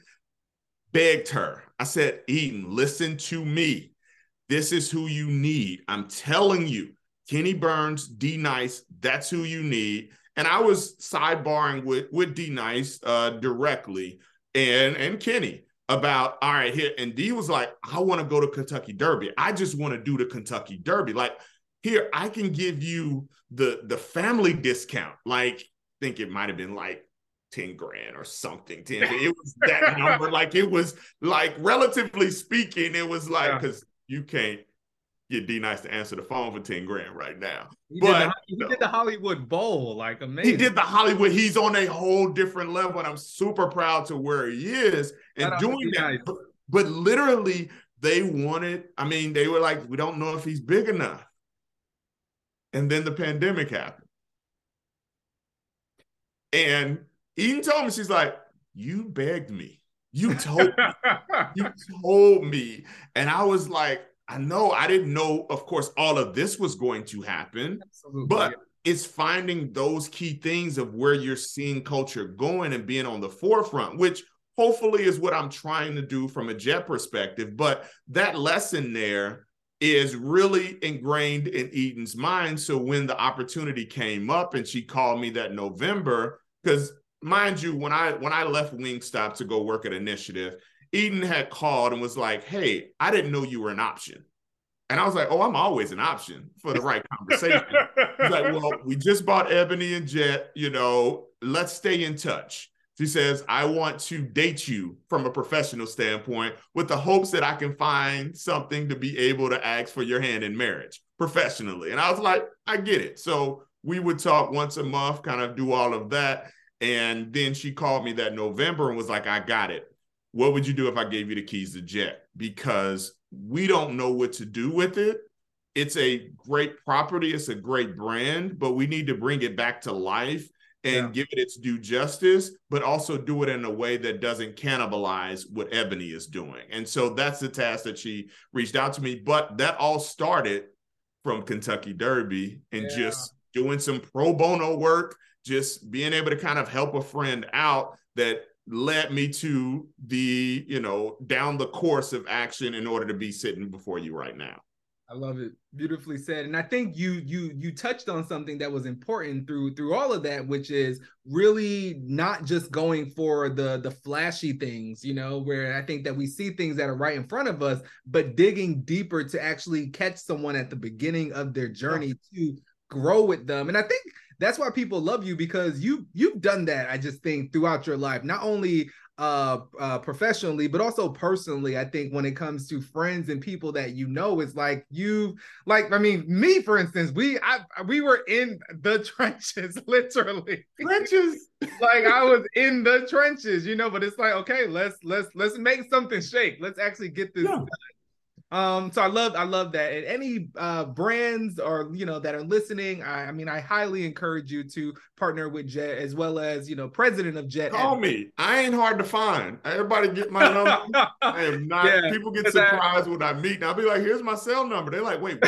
begged her. I said, Eden, listen to me. This is who you need. I'm telling you, Kenny Burns, D Nice, that's who you need. And I was sidebarring with with D Nice uh, directly and and Kenny about all right here. And D was like, I want to go to Kentucky Derby. I just want to do the Kentucky Derby. Like here, I can give you the the family discount. Like, think it might have been like 10 grand or something. 10, it was that number. Like it was like relatively speaking, it was like because yeah. you can't get D Nice to answer the phone for 10 grand right now. He but did the, he did the Hollywood Bowl, like amazing. He did the Hollywood. He's on a whole different level, and I'm super proud to where he is and doing that. Nice. But, but literally, they wanted, I mean, they were like, we don't know if he's big enough. And then the pandemic happened. And Eden told me, she's like, you begged me. You told me. you told me. And I was like, I know I didn't know, of course, all of this was going to happen, Absolutely. but it's finding those key things of where you're seeing culture going and being on the forefront, which hopefully is what I'm trying to do from a jet perspective. But that lesson there is really ingrained in Eden's mind. So when the opportunity came up and she called me that November, because mind you, when I when I left Wingstop to go work at Initiative, Eden had called and was like, Hey, I didn't know you were an option. And I was like, Oh, I'm always an option for the right conversation. He's like, Well, we just bought Ebony and Jet, you know, let's stay in touch. She says, I want to date you from a professional standpoint with the hopes that I can find something to be able to ask for your hand in marriage professionally. And I was like, I get it. So we would talk once a month, kind of do all of that. And then she called me that November and was like, I got it what would you do if I gave you the keys to Jet? Because we don't know what to do with it. It's a great property, it's a great brand, but we need to bring it back to life and yeah. give it its due justice, but also do it in a way that doesn't cannibalize what Ebony is doing. And so that's the task that she reached out to me. But that all started from Kentucky Derby and yeah. just doing some pro bono work, just being able to kind of help a friend out that led me to the you know down the course of action in order to be sitting before you right now. I love it. Beautifully said. And i think you you you touched on something that was important through through all of that which is really not just going for the the flashy things you know where i think that we see things that are right in front of us but digging deeper to actually catch someone at the beginning of their journey to grow with them. And i think that's why people love you because you you've done that i just think throughout your life not only uh, uh professionally but also personally i think when it comes to friends and people that you know it's like you like i mean me for instance we i we were in the trenches literally. Trenches? Like i was in the trenches you know but it's like okay let's let's let's make something shake. Let's actually get this yeah. done Um, so I love I love that. And any uh brands or you know that are listening, I, I mean I highly encourage you to partner with Jet as well as you know president of Jet. Call me. I ain't hard to find. Everybody get my number. I am not yeah, people get surprised I, when I meet and I'll be like, here's my cell number. They're like, wait,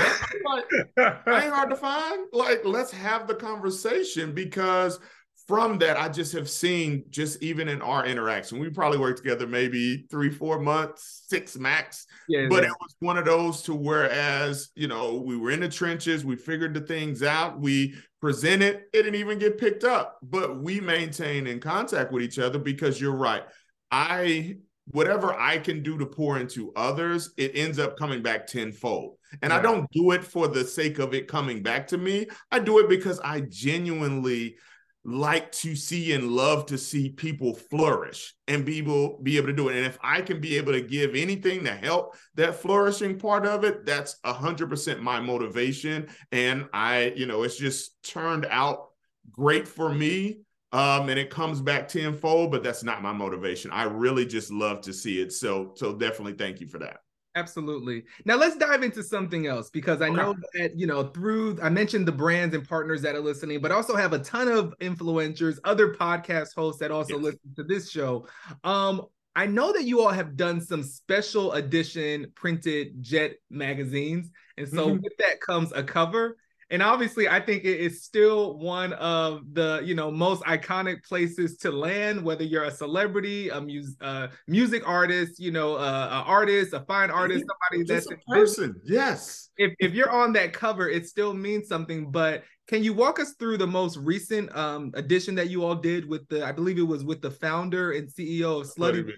what? like, I ain't hard to find. Like, let's have the conversation because from that, I just have seen just even in our interaction, we probably worked together maybe three, four months, six max. Yeah, but yeah. it was one of those to whereas, you know, we were in the trenches, we figured the things out, we presented, it didn't even get picked up, but we maintain in contact with each other because you're right. I whatever I can do to pour into others, it ends up coming back tenfold. And right. I don't do it for the sake of it coming back to me. I do it because I genuinely like to see and love to see people flourish and be able be able to do it. And if I can be able to give anything to help that flourishing part of it, that's a hundred percent my motivation. And I, you know, it's just turned out great for me. Um, and it comes back tenfold, but that's not my motivation. I really just love to see it. So, so definitely thank you for that. Absolutely. Now let's dive into something else because I okay. know that, you know, through I mentioned the brands and partners that are listening, but also have a ton of influencers, other podcast hosts that also yes. listen to this show. Um, I know that you all have done some special edition printed jet magazines. And so mm-hmm. with that comes a cover and obviously i think it is still one of the you know most iconic places to land whether you're a celebrity a mus- uh, music artist you know uh, an artist a fine artist somebody that's a person yes. If, if you're on that cover it still means something but can you walk us through the most recent um, edition that you all did with the i believe it was with the founder and ceo of slutty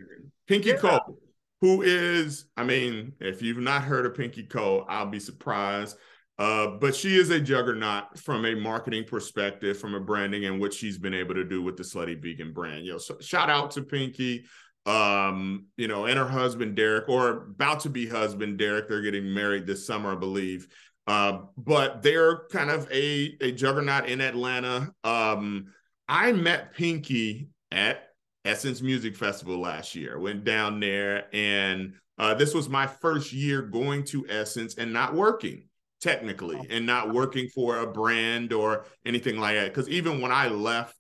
pinky yeah. cole who is i mean if you've not heard of pinky cole i'll be surprised uh, but she is a juggernaut from a marketing perspective, from a branding and what she's been able to do with the Slutty Vegan brand. You know, so shout out to Pinky, um, you know, and her husband Derek, or about to be husband Derek. They're getting married this summer, I believe. Uh, but they're kind of a a juggernaut in Atlanta. Um, I met Pinky at Essence Music Festival last year. Went down there, and uh, this was my first year going to Essence and not working technically oh. and not working for a brand or anything like that because even when i left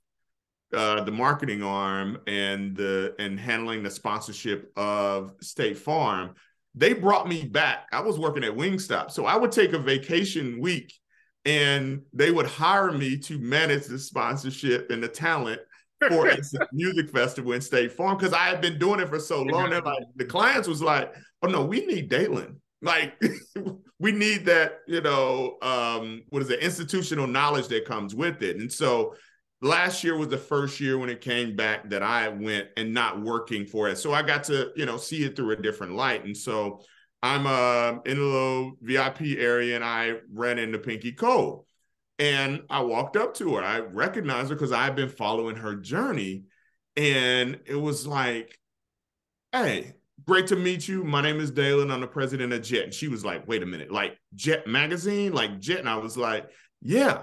uh, the marketing arm and the and handling the sponsorship of state farm they brought me back i was working at wingstop so i would take a vacation week and they would hire me to manage the sponsorship and the talent for a music festival in State Farm because I had been doing it for so long. That like the clients was like, "Oh no, we need Daylon. Like we need that, you know, um, what is it, institutional knowledge that comes with it. And so last year was the first year when it came back that I went and not working for it. So I got to, you know, see it through a different light. And so I'm uh, in a little VIP area and I ran into Pinky Cole. And I walked up to her. I recognized her because I've been following her journey. And it was like, hey, great to meet you. My name is Daylon. I'm the president of Jet. And she was like, wait a minute, like Jet Magazine, like Jet. And I was like, yeah.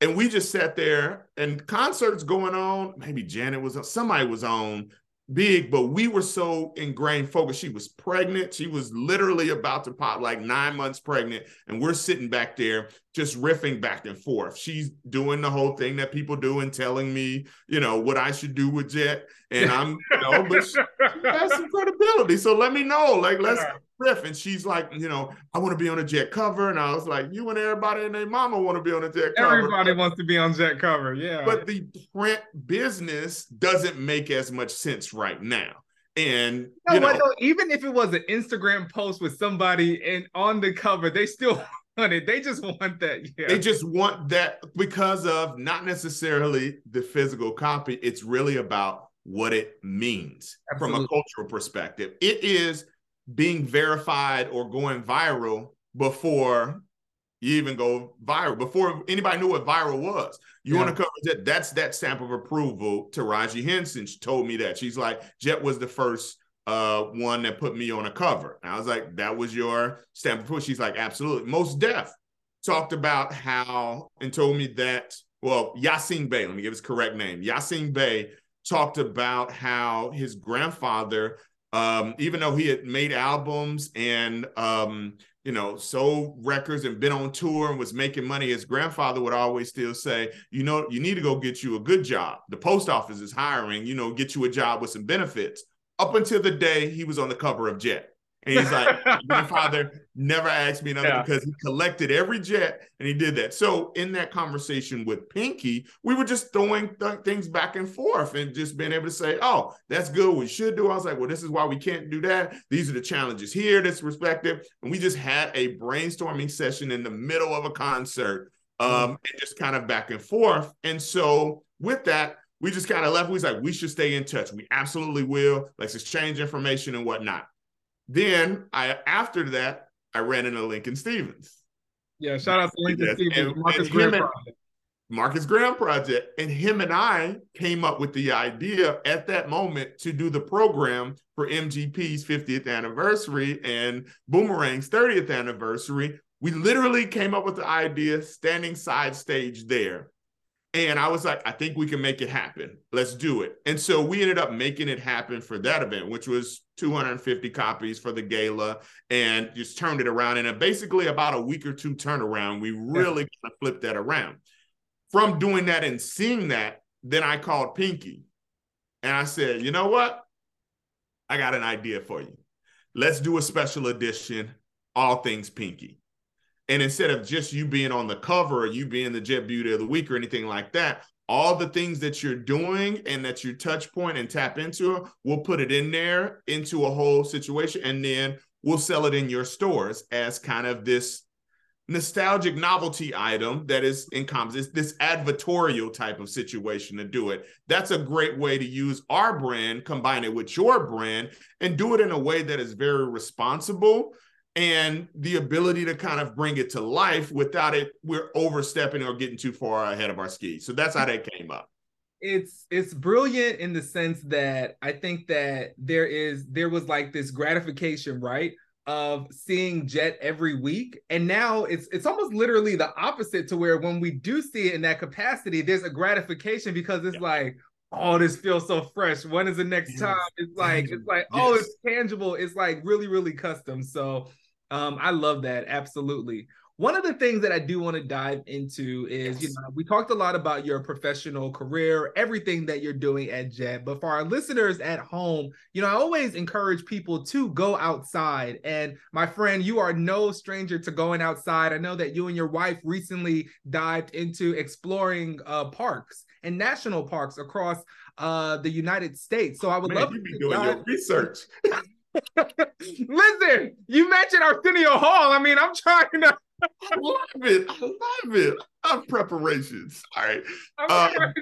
And we just sat there and concerts going on. Maybe Janet was somebody was on big, but we were so ingrained focused. She was pregnant. She was literally about to pop, like nine months pregnant. And we're sitting back there just riffing back and forth. She's doing the whole thing that people do and telling me, you know, what I should do with Jet. And I'm, you know, but she, she has some credibility. So let me know. Like, let's And she's like, you know, I want to be on a Jet cover. And I was like, you and everybody and their mama want to be on a Jet cover. Everybody wants to be on Jet cover. Yeah. But the print business doesn't make as much sense right now. And you know, know, even if it was an Instagram post with somebody and on the cover, they still want it. They just want that. Yeah. They just want that because of not necessarily the physical copy. It's really about what it means Absolutely. from a cultural perspective. It is being verified or going viral before you even go viral, before anybody knew what viral was. You yeah. want to cover that? That's that stamp of approval. Taraji Henson she told me that. She's like, Jet was the first uh, one that put me on a cover. And I was like, that was your stamp of approval. She's like, absolutely. Mos Def talked about how and told me that, well, Yasiin Bey, let me give his correct name. Yasiin Bey talked about how his grandfather Um, even though he had made albums and um, you know, sold records and been on tour and was making money, his grandfather would always still say, you know, you need to go get you a good job. The post office is hiring, you know, get you a job with some benefits. Up until the day he was on the cover of Jet. And he's like, my father never asked me another yeah. because he collected every jet and he did that. So in that conversation with Pinky, we were just throwing th- things back and forth and just being able to say, oh, that's good. We should do. I was like, well, this is why we can't do that. These are the challenges here, this perspective. And we just had a brainstorming session in the middle of a concert um, mm-hmm. and just kind of back and forth. And so with that, we just kind of left. We was like, we should stay in touch. We absolutely will. Let's exchange information and whatnot. Then I after that, I ran into Lincoln Stephens. Yeah, shout out to Lincoln yes. Stephens, and, Marcus Graham Project. Marcus Graham Project. And him and I came up with the idea at that moment to do the program for MGP's 50th anniversary and Boomerang's 30th anniversary. We literally came up with the idea standing side stage there. And I was like, I think we can make it happen. Let's do it. And so we ended up making it happen for that event, which was 250 copies for the gala, and just turned it around. And uh, basically, about a week or two turnaround, we really yeah. kind of flipped that around. From doing that and seeing that, then I called Pinky and I said, you know what? I got an idea for you. Let's do a special edition, All Things Pinky. And instead of just you being on the cover or you being the Jet Beauty of the Week or anything like that, all the things that you're doing and that you touch point and tap into, we'll put it in there into a whole situation. And then we'll sell it in your stores as kind of this nostalgic novelty item that is encompasses this advertorial type of situation to do it. That's a great way to use our brand, combine it with your brand, and do it in a way that is very responsible and the ability to kind of bring it to life without it we're overstepping or getting too far ahead of our skis. So that's how that came up. It's it's brilliant in the sense that I think that there is there was like this gratification, right? Of seeing Jet every week. And now it's it's almost literally the opposite to where when we do see it in that capacity, there's a gratification because it's yeah. like, oh, this feels so fresh. When is the next yes. time? It's like, it's like, oh, yes. oh, it's tangible. It's like really, really custom. So um, I love that. Absolutely. One of the things that I do want to dive into is, yes. you know, we talked a lot about your professional career, everything that you're doing at Jet. But for our listeners at home, you know, I always encourage people to go outside. And my friend, you are no stranger to going outside. I know that you and your wife recently dived into exploring uh, parks and national parks across uh, the United States. So I would Man, love you be doing dive- your research. Listen, you mentioned Arsenio Hall. I mean, I'm trying to. I love it. I love it. I love preparations. All right. Um,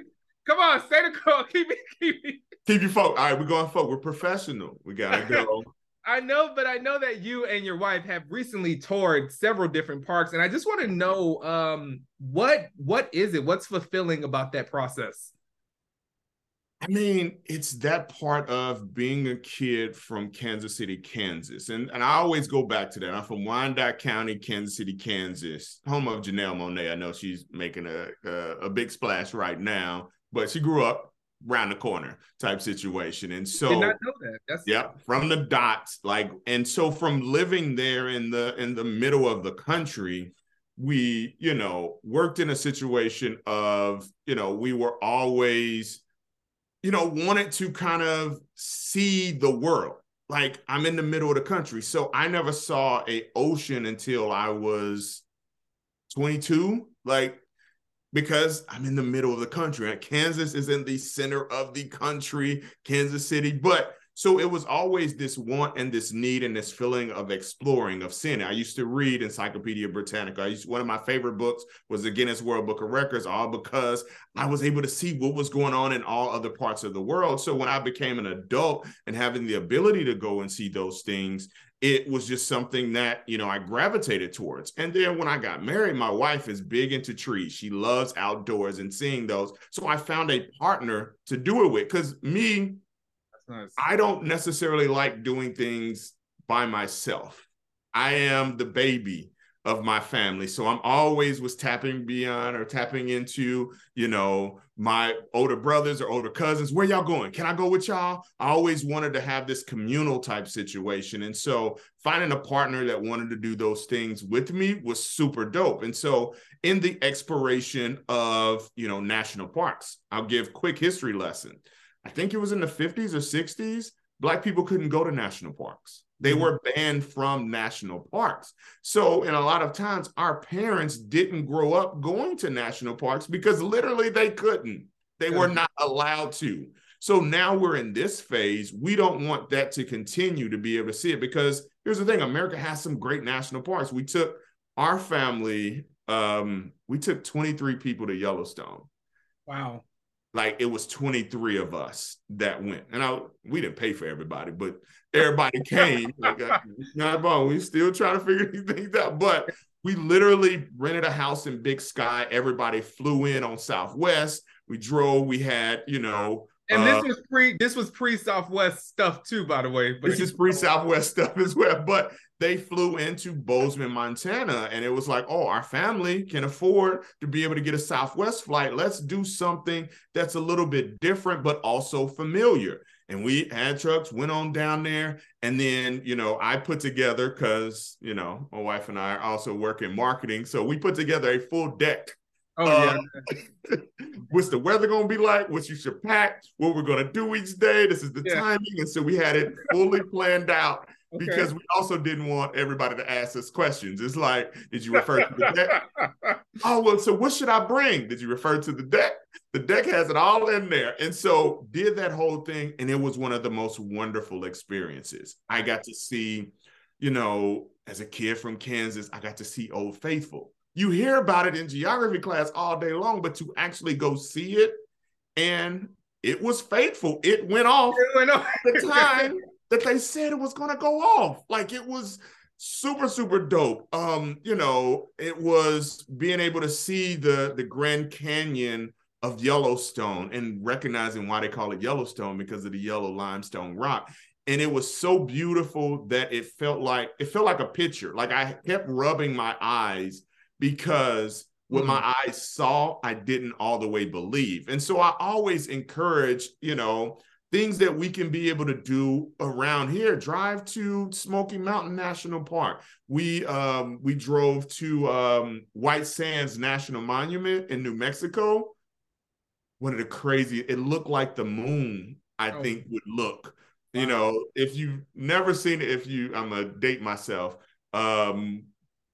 Come on, say the call. Keep me, keep me. Keep you folk. All right, we're going folk. We're professional. We gotta go. I know, but I know that you and your wife have recently toured several different parks, and I just want to know um, what what is it? What's fulfilling about that process? I mean, it's that part of being a kid from Kansas City, Kansas. And, and I always go back to that. I'm from Wyandotte County, Kansas City, Kansas, home of Janelle Monáe. I know she's making a, a, a big splash right now, but she grew up round the corner type situation. And so Did not know that. That's yeah, from the dots, like, and so from living there in the in the middle of the country, we, you know, worked in a situation of, you know, we were always you know, wanted to kind of see the world. Like I'm in the middle of the country. So I never saw a ocean until I was 22. Like because I'm in the middle of the country. Kansas is in the center of the country, Kansas City. But so it was always this want and this need and this feeling of exploring, of seeing. I used to read Encyclopedia Britannica. I used, one of my favorite books was the Guinness World Book of Records, all because I was able to see what was going on in all other parts of the world. So when I became an adult and having the ability to go and see those things, it was just something that you know I gravitated towards. And then when I got married, my wife is big into trees. She loves outdoors and seeing those. So I found a partner to do it with. Because me, nice. I don't necessarily like doing things by myself. I am the baby of my family. So I'm always was tapping beyond or tapping into, you know, my older brothers or older cousins. Where y'all going? Can I go with y'all? I always wanted to have this communal type situation. And so finding a partner that wanted to do those things with me was super dope. And so in the exploration of, you know, national parks, I'll give quick history lesson. I think it was in the 50s or 60s, black people couldn't go to national parks they mm-hmm. were banned from national parks. So, in a lot of times, our parents didn't grow up going to national parks because literally they couldn't. They were not allowed to. So now we're in this phase. We don't want that to continue to be able to see it because here's the thing America has some great national parks. We took our family, um, we took 23 people to Yellowstone. Wow like it was 23 of us that went. And I we didn't pay for everybody, but everybody came. like uh, not ball. We still trying to figure these things out. But we literally rented a house in Big Sky. Everybody flew in on Southwest. We drove, we had, you know, and uh, this was pre this was pre Southwest stuff too, by the way. But this is pre Southwest stuff as well. But they flew into Bozeman, Montana, and it was like, oh, our family can afford to be able to get a Southwest flight. Let's do something that's a little bit different, but also familiar. And we had trucks, went on down there, and then you know I put together because you know my wife and I also work in marketing, so we put together a full deck Oh yeah. Uh, what's the weather gonna be like? What you should pack? What we're gonna do each day? This is the yeah. timing, and so we had it fully planned out okay. because we also didn't want everybody to ask us questions. It's like, did you refer to the deck? oh well, so what should I bring? Did you refer to the deck? The deck has it all in there, and so did that whole thing, and it was one of the most wonderful experiences. I got to see, you know, as a kid from Kansas, I got to see Old Faithful you hear about it in geography class all day long, but to actually go see it, and it was faithful. It went off, it went off. the time that they said it was going to go off. Like it was super super dope. Um, you know, it was being able to see the the Grand Canyon of Yellowstone and recognizing why they call it Yellowstone because of the yellow limestone rock. And it was so beautiful that it felt like it felt like a picture. Like I kept rubbing my eyes because what mm-hmm. my eyes saw, I didn't all the way believe. And so I always encourage, you know, things that we can be able to do around here. Drive to Smoky Mountain National Park. We um we drove to um White Sands National Monument in New Mexico. One of the crazy, it looked like the moon, I oh. think would look. Wow. You know, if you've never seen it, if you I'm gonna date myself. Um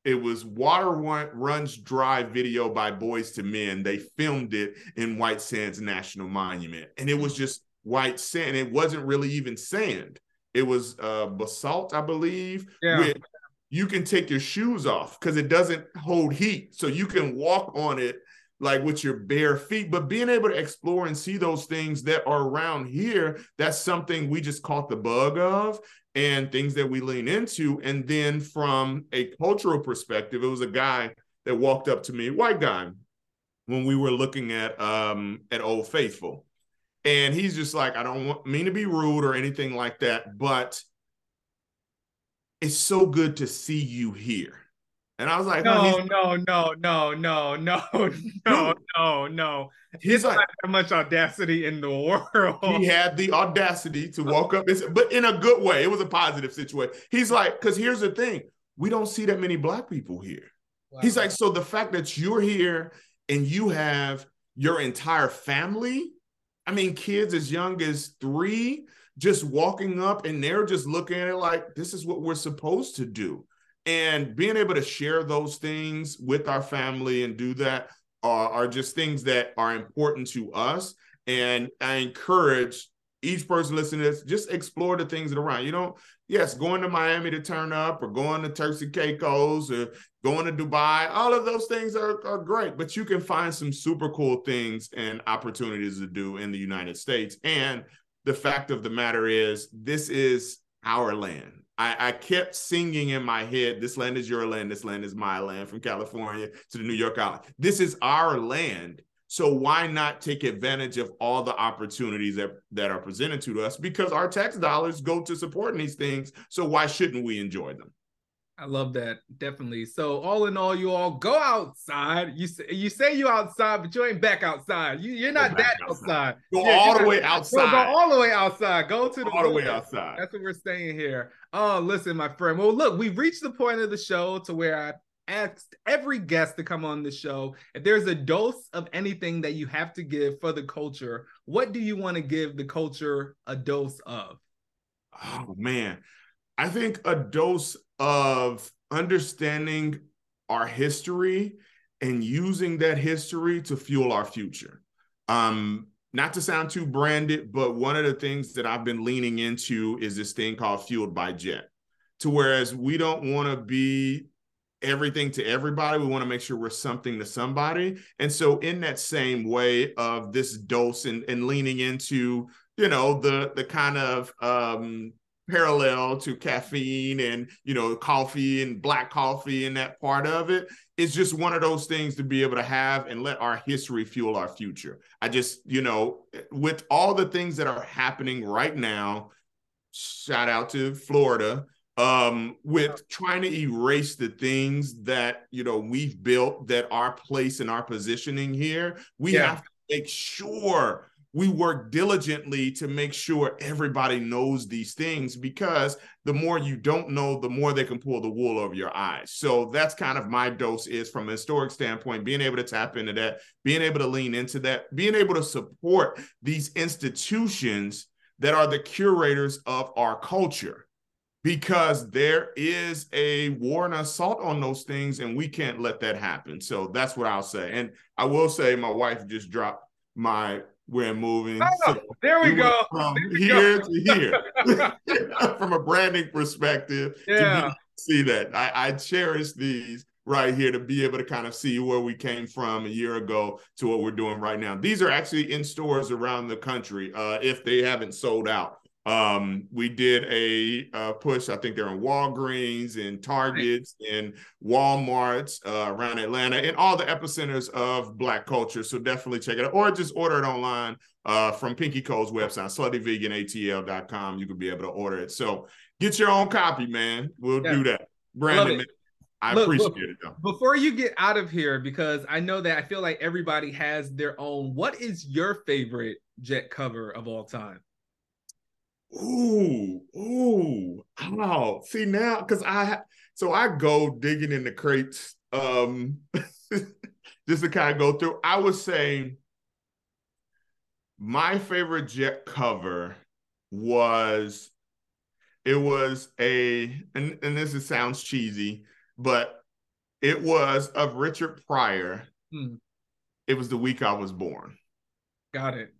it was water runs dry video by Boyz II Men they filmed it in white sands national monument and it was just white sand it wasn't really even sand it was uh, basalt i believe yeah. you can take your shoes off because it doesn't hold heat so you can walk on it like with your bare feet but being able to explore and see those things that are around here that's something we just caught the bug of and things that we lean into. And then from a cultural perspective, it was a guy that walked up to me, white guy, when we were looking at um at Old Faithful. And he's just like, I don't want mean to be rude or anything like that, but it's so good to see you here. And I was like, no, no, no, no, no, no, no, no, no. He's like, not much audacity in the world. He had the audacity to walk up, and, but in a good way. It was a positive situation. He's like, because here's the thing: we don't see that many black people here. Wow. He's like, so the fact that you're here and you have your entire family, I mean, kids as young as three, just walking up and they're just looking at it like this is what we're supposed to do and being able to share those things with our family and do that are, are just things that are important to us. And I encourage each person listening to this, just explore the things that are around. You know, yes, going to Miami to turn up or going to Turks and Caicos or going to Dubai, all of those things are, are great, but you can find some super cool things and opportunities to do in the United States. And the fact of the matter is, this is our land. I, I, kept singing in my head, this land is your land, this land is my land, from California to the New York Island. This is our land. So why not take advantage of all the opportunities that, that are presented to us? Because our tax dollars go to supporting these things. So why shouldn't we enjoy them? I love that definitely. So all in all, you all go outside. You say you say you outside, but you ain't back outside. You you're not that outside. outside. Go yeah, all the not, way outside. Go, all the way outside. Go to the all the way outside. That's what we're saying here. Oh, listen, my friend. Well, look, we've reached the point of the show to where I asked every guest to come on the show if there's a dose of anything that you have to give for the culture. What do you want to give the culture a dose of? Oh man, I think a dose of understanding our history and using that history to fuel our future. Um, not to sound too branded, but one of the things that I've been leaning into is this thing called Fueled by Jet. To whereas we don't want to be everything to everybody, we want to make sure we're something to somebody. And so, in that same way of this dose and, and leaning into, you know, the the kind of um, parallel to caffeine and you know coffee and black coffee and that part of it it's just one of those things to be able to have and let our history fuel our future i just you know with all the things that are happening right now shout out to florida um with trying to erase the things that you know we've built that our place and our positioning here we yeah. have to make sure we work diligently to make sure everybody knows these things because the more you don't know the more they can pull the wool over your eyes. So that's kind of my dose is from a historic standpoint being able to tap into that being able to lean into that being able to support these institutions that are the curators of our culture because there is a war and assault on those things and we can't let that happen so that's what i'll say and i will say my wife just dropped my we're moving. Oh, so there we go. From there we here go. to here, from a branding perspective, yeah. see that I, I cherish these right here to be able to kind of see where we came from a year ago to what we're doing right now. These are actually in stores around the country uh, if they haven't sold out. Um, we did a, a, push. I think they're in Walgreens and Targets and Walmarts uh, around Atlanta and all the epicenters of Black culture. So definitely check it out, or just order it online uh, from Pinky Cole's website, sluttyveganatl.com. You can be able to order it. So get your own copy, man. We'll yeah. do that. Brandon, I look, appreciate look, it though. Before you get out of here, because I know that I feel like everybody has their own. What is your favorite Jet cover of all time? Ooh, ooh, oh, see now, because I so I go digging in the crates, um, just to kind of go through. I was saying my favorite jet cover was it was a and, and this is, sounds cheesy, but it was of Richard Pryor. Hmm. It was the week I was born. Got it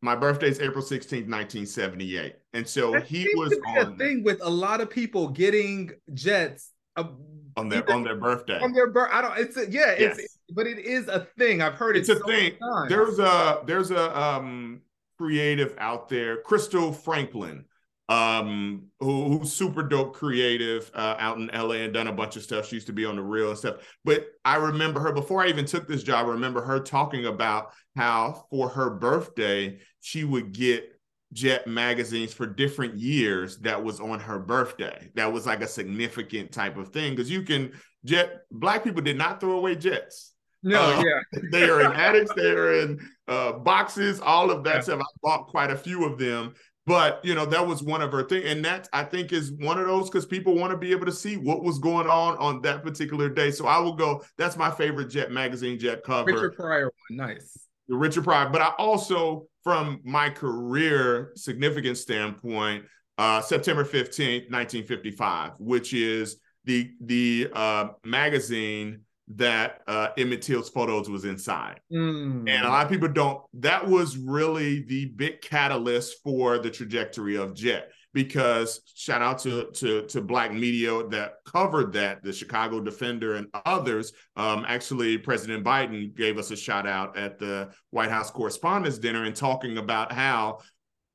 my birthday is April 16th, 1978. And so that he was on a thing with a lot of people getting jets on their on their birthday. On their birth. I don't it's a, yeah, yes. it's but it is a thing. I've heard it's it a so thing. There's a there's a um creative out there, Crystal Franklin um who, who's super dope creative uh, out in LA and done a bunch of stuff. She used to be on the real and stuff. But I remember her before I even took this job, I remember her talking about how for her birthday, she would get jet magazines for different years that was on her birthday. That was like a significant type of thing. Because you can jet black people did not throw away jets. No, uh, yeah. they are in attics, they are in uh, boxes, all of that yeah. stuff. I bought quite a few of them but you know that was one of her things and that i think is one of those because people want to be able to see what was going on on that particular day. So i will go that's my favorite jet magazine jet cover. Richard pryor one nice. The richard pryor but i also from my career significance standpoint uh, september 15th 1955 which is the the uh, magazine that uh, Emmett Till's photos was inside. Mm. And a lot of people don't, that was really the big catalyst for the trajectory of Jet. Because shout out to, to, to Black media that covered that, the Chicago Defender and others. Um, actually, President Biden gave us a shout out at the White House Correspondents' Dinner and talking about how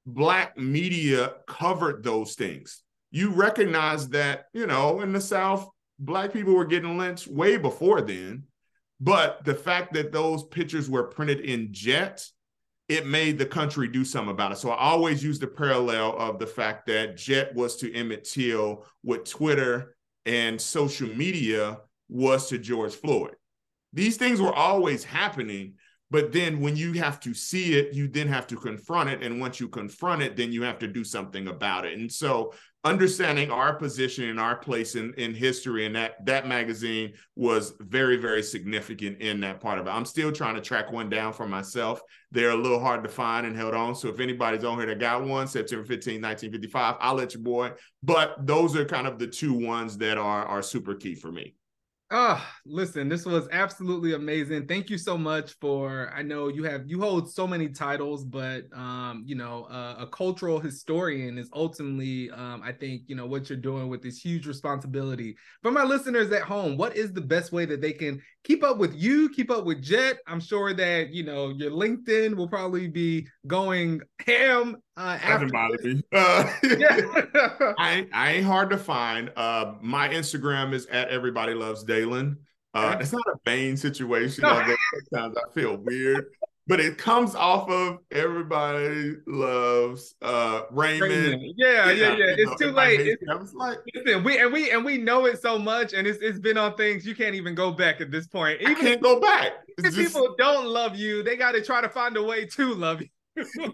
Black media covered those things. You recognize that, you know, in the South, black people were getting lynched way before then. But the fact that those pictures were printed in jet, it made the country do something about it. So I always use the parallel of the fact that jet was to Emmett Till what Twitter and social media was to George Floyd. These things were always happening, but then when you have to see it, you then have to confront it. And once you confront it, then you have to do something about it. And so understanding our position and our place in, in history and that that magazine was very, very significant in that part of it. I'm still trying to track one down for myself. They're a little hard to find and held on. So if anybody's on here that got one, September 15, 1955, I'll let you boy. But those are kind of the two ones that are are super key for me. Oh, listen, this was absolutely amazing. Thank you so much for I know you have you hold so many titles, but um, you know, uh, a cultural historian is ultimately um, I think, you know, what you're doing with this huge responsibility. For my listeners at home, what is the best way that they can keep up with you, keep up with Jet? I'm sure that, you know, your LinkedIn will probably be going ham uh, after me. Uh, yeah. I, I ain't hard to find. Uh, my Instagram is at everybody loves Daylon. Uh, it's not a vain situation. Sometimes I feel weird, but it comes off of everybody loves uh, Raymond. Raymond. Yeah, yeah, yeah. yeah. It's know, too late. It's, I was like, listen, we and we and we know it so much, and it's it's been on things you can't even go back at this point. Even I can't go back. If just... people don't love you, they got to try to find a way to love you.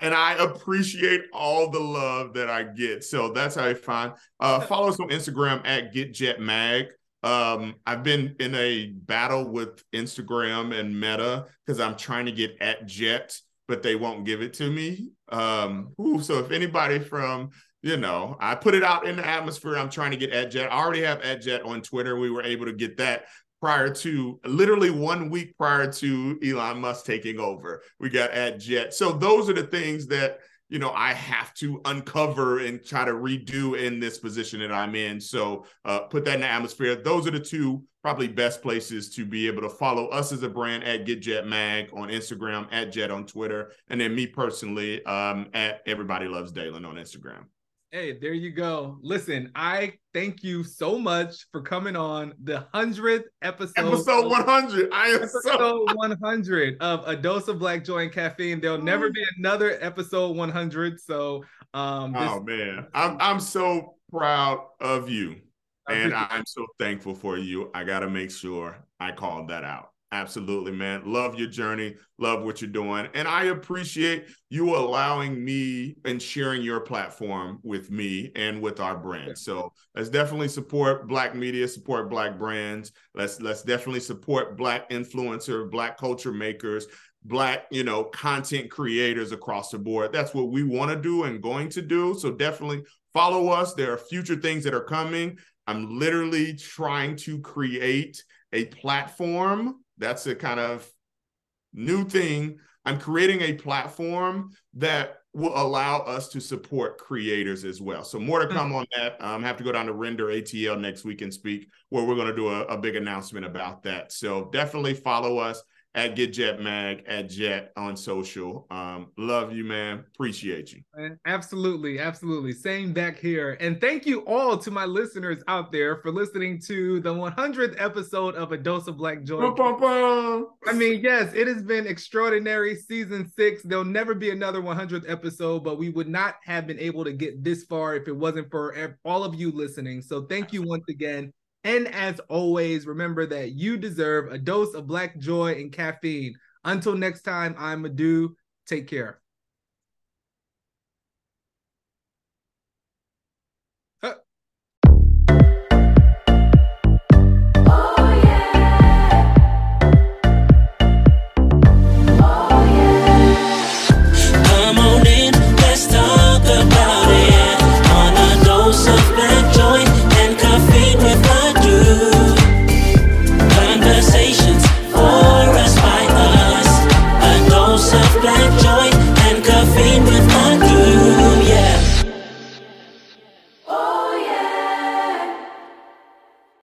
and I appreciate all the love that I get. So that's how I find. Uh, follow us on Instagram at GetJetMag. Um, I've been in a battle with Instagram and Meta because I'm trying to get at Jet, but they won't give it to me. Um, ooh, so if anybody from you know, I put it out in the atmosphere. I'm trying to get at Jet. I already have at Jet on Twitter. We were able to get that prior to literally one week prior to Elon Musk taking over. We got at Jet. So those are the things that you know I have to uncover and try to redo in this position that I'm in. So uh, put that in the atmosphere. Those are the two probably best places to be able to follow us as a brand at Get Jet Mag on Instagram, at Jet on Twitter, and then me personally um, at Everybody Loves Daylon on Instagram. Hey, there you go. Listen, I thank you so much for coming on the hundredth episode. Episode one hundred. I am episode so... one hundred of a dose of black joy and caffeine. There'll never be another episode one hundred. So, um, this... oh man, I'm I'm so proud of you, and I'm so thankful for you. I got to make sure I called that out. Absolutely, man. Love your journey. Love what you're doing. And I appreciate you allowing me and sharing your platform with me and with our brand. So let's definitely support black media, support black brands. Let's let's definitely support black influencer, black culture makers, black, you know, content creators across the board. That's what we want to do and going to do. So definitely follow us. There are future things that are coming. I'm literally trying to create a platform that's a kind of new thing. I'm creating a platform that will allow us to support creators as well. So more to mm. come on that. Um, have to go down to Render ATL next week and speak, where we're going to do a, a big announcement about that. So definitely follow us at Get Jet Mag at Jet on social. Um, love you, man. Appreciate you. Absolutely, absolutely. Same back here. And thank you all to my listeners out there for listening to the 100th episode of A Dose of Black Joy. I mean, yes, it has been extraordinary. Season six. There'll never be another 100th episode, but we would not have been able to get this far if it wasn't for all of you listening. So thank you once again. And as always, remember that you deserve a dose of black joy and caffeine. Until next time, I'm Adu. Take care.